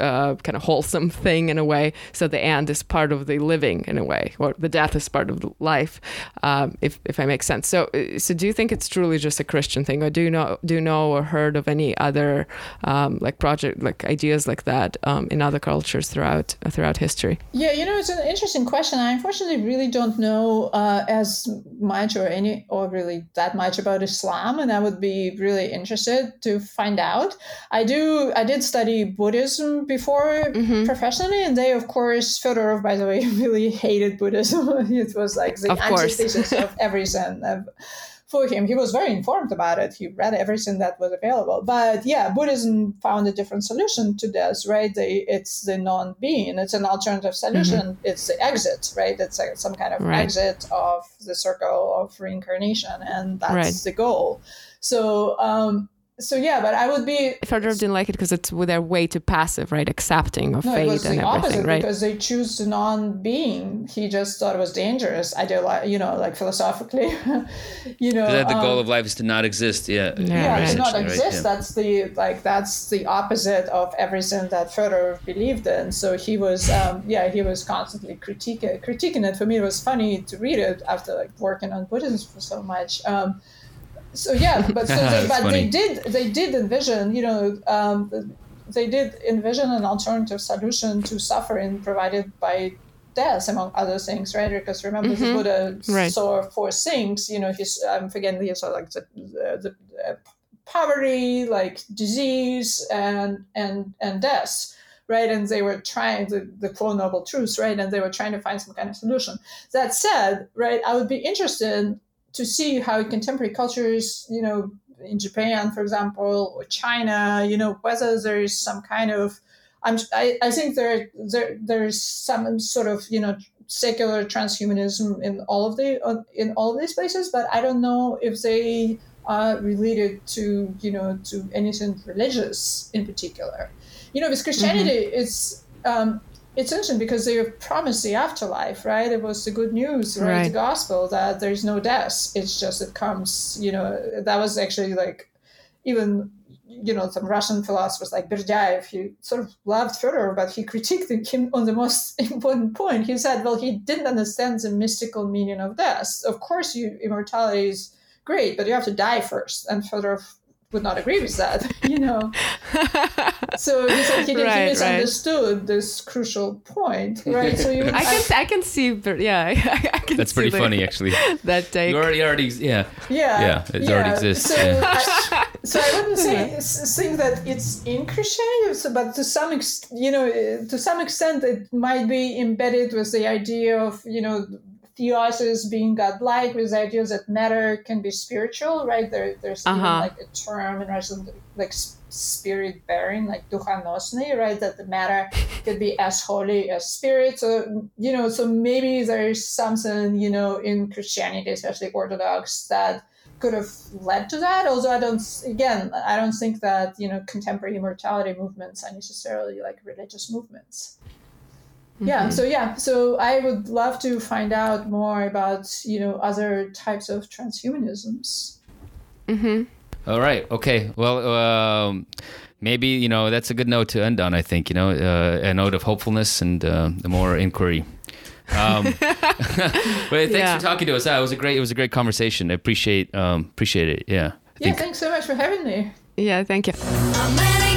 uh, kind of wholesome thing in a way. So the end is part of the living in a way, or the death is part of the life, um, if if I make sense. So uh, so do you think it's truly just a Christian thing, or do you know do you know or heard of any other um, like project like ideas like that um, in other cultures throughout uh, throughout history? Yeah, you know, it's an interesting question. I unfortunately really don't know uh, as much or any or really that much about Islam, and I would be really interested to find out. I do. I did study Buddhism Buddhism before mm-hmm. professionally, and they, of course, Fedorov, by the way, really hated Buddhism. it was like the antithesis of everything for him. He was very informed about it. He read everything that was available. But yeah, Buddhism found a different solution to this, right? They, it's the non-being. It's an alternative solution. Mm-hmm. It's the exit, right? It's like some kind of right. exit of the circle of reincarnation, and that's right. the goal. So um, so yeah, but I would be. Fedorov didn't like it because it's with their way too passive, right? Accepting of no, fate it was and the everything, opposite right? Because they choose the non-being. He just thought it was dangerous. I do like, you know, like philosophically, you know. That the um, goal of life is to not exist. Yeah. Yeah, yeah right. to not exist. Right, yeah. That's the like that's the opposite of everything that Fedorov believed in. So he was, um, yeah, he was constantly critiquing critiquing it. For me, it was funny to read it after like working on Buddhism for so much. Um, so yeah, but so they, but funny. they did they did envision, you know, um, they did envision an alternative solution to suffering provided by death, among other things, right? Because remember, the Buddha Right. saw four things. You know, he's I'm forgetting he saw like the, the, the uh, poverty, like disease, and and and death. Right, and they were trying the, the four noble truths, right, and they were trying to find some kind of solution. That said, right, I would be interested to see how contemporary cultures, you know, in Japan, for example, or China, you know, whether there is some kind of, I'm, I, I think there, there, there's some sort of, you know, secular transhumanism in all of the, in all of these places, but I don't know if they are related to, you know, to anything religious in particular. You know, with Christianity, it's, um, it's interesting because they promised the afterlife, right? It was the good news, right? Right. The gospel that there's no death. It's just it comes, you know, that was actually like even you know some Russian philosophers like Berdyaev, he sort of loved Fedorov, but he critiqued him on the most important point. He said, well, he didn't understand the mystical meaning of death. Of course, you immortality is great, but you have to die first. And Fedorov would not agree with that, you know. So he said he, did, Right, he right. misunderstood this crucial point, right? So you, I can I can see, but yeah, I can. That's see pretty the- funny, actually. That take. You already, already, yeah. yeah, Yeah, it already exists, So, yeah. I, so I wouldn't say s- think that it's in Christianity, so, but to some ex, you know, uh, to some extent, it might be embedded with the idea of you know theosis being godlike, with the idea that matter can be spiritual, right? There, there's even Uh-huh. like a term in Russian like spirit bearing, like dukhonosny, right? That the matter could be as holy as spirit. So you know, so maybe there's something you know in Christianity, especially Orthodox, that could have led to that. Although I don't, again, I don't think that you know contemporary immortality movements are necessarily like religious movements. Yeah. So yeah. So I would love to find out more about you know other types of transhumanisms. Hmm. All right. Okay. Well, um, maybe you know that's a good note to end on. I think you know uh, a note of hopefulness and uh, the more inquiry. Um, but thanks Yeah. for talking to us. It was a great. It was a great conversation. I appreciate um, appreciate it. Yeah. I Yeah. think Thanks so much for having me. Yeah, thank you. America.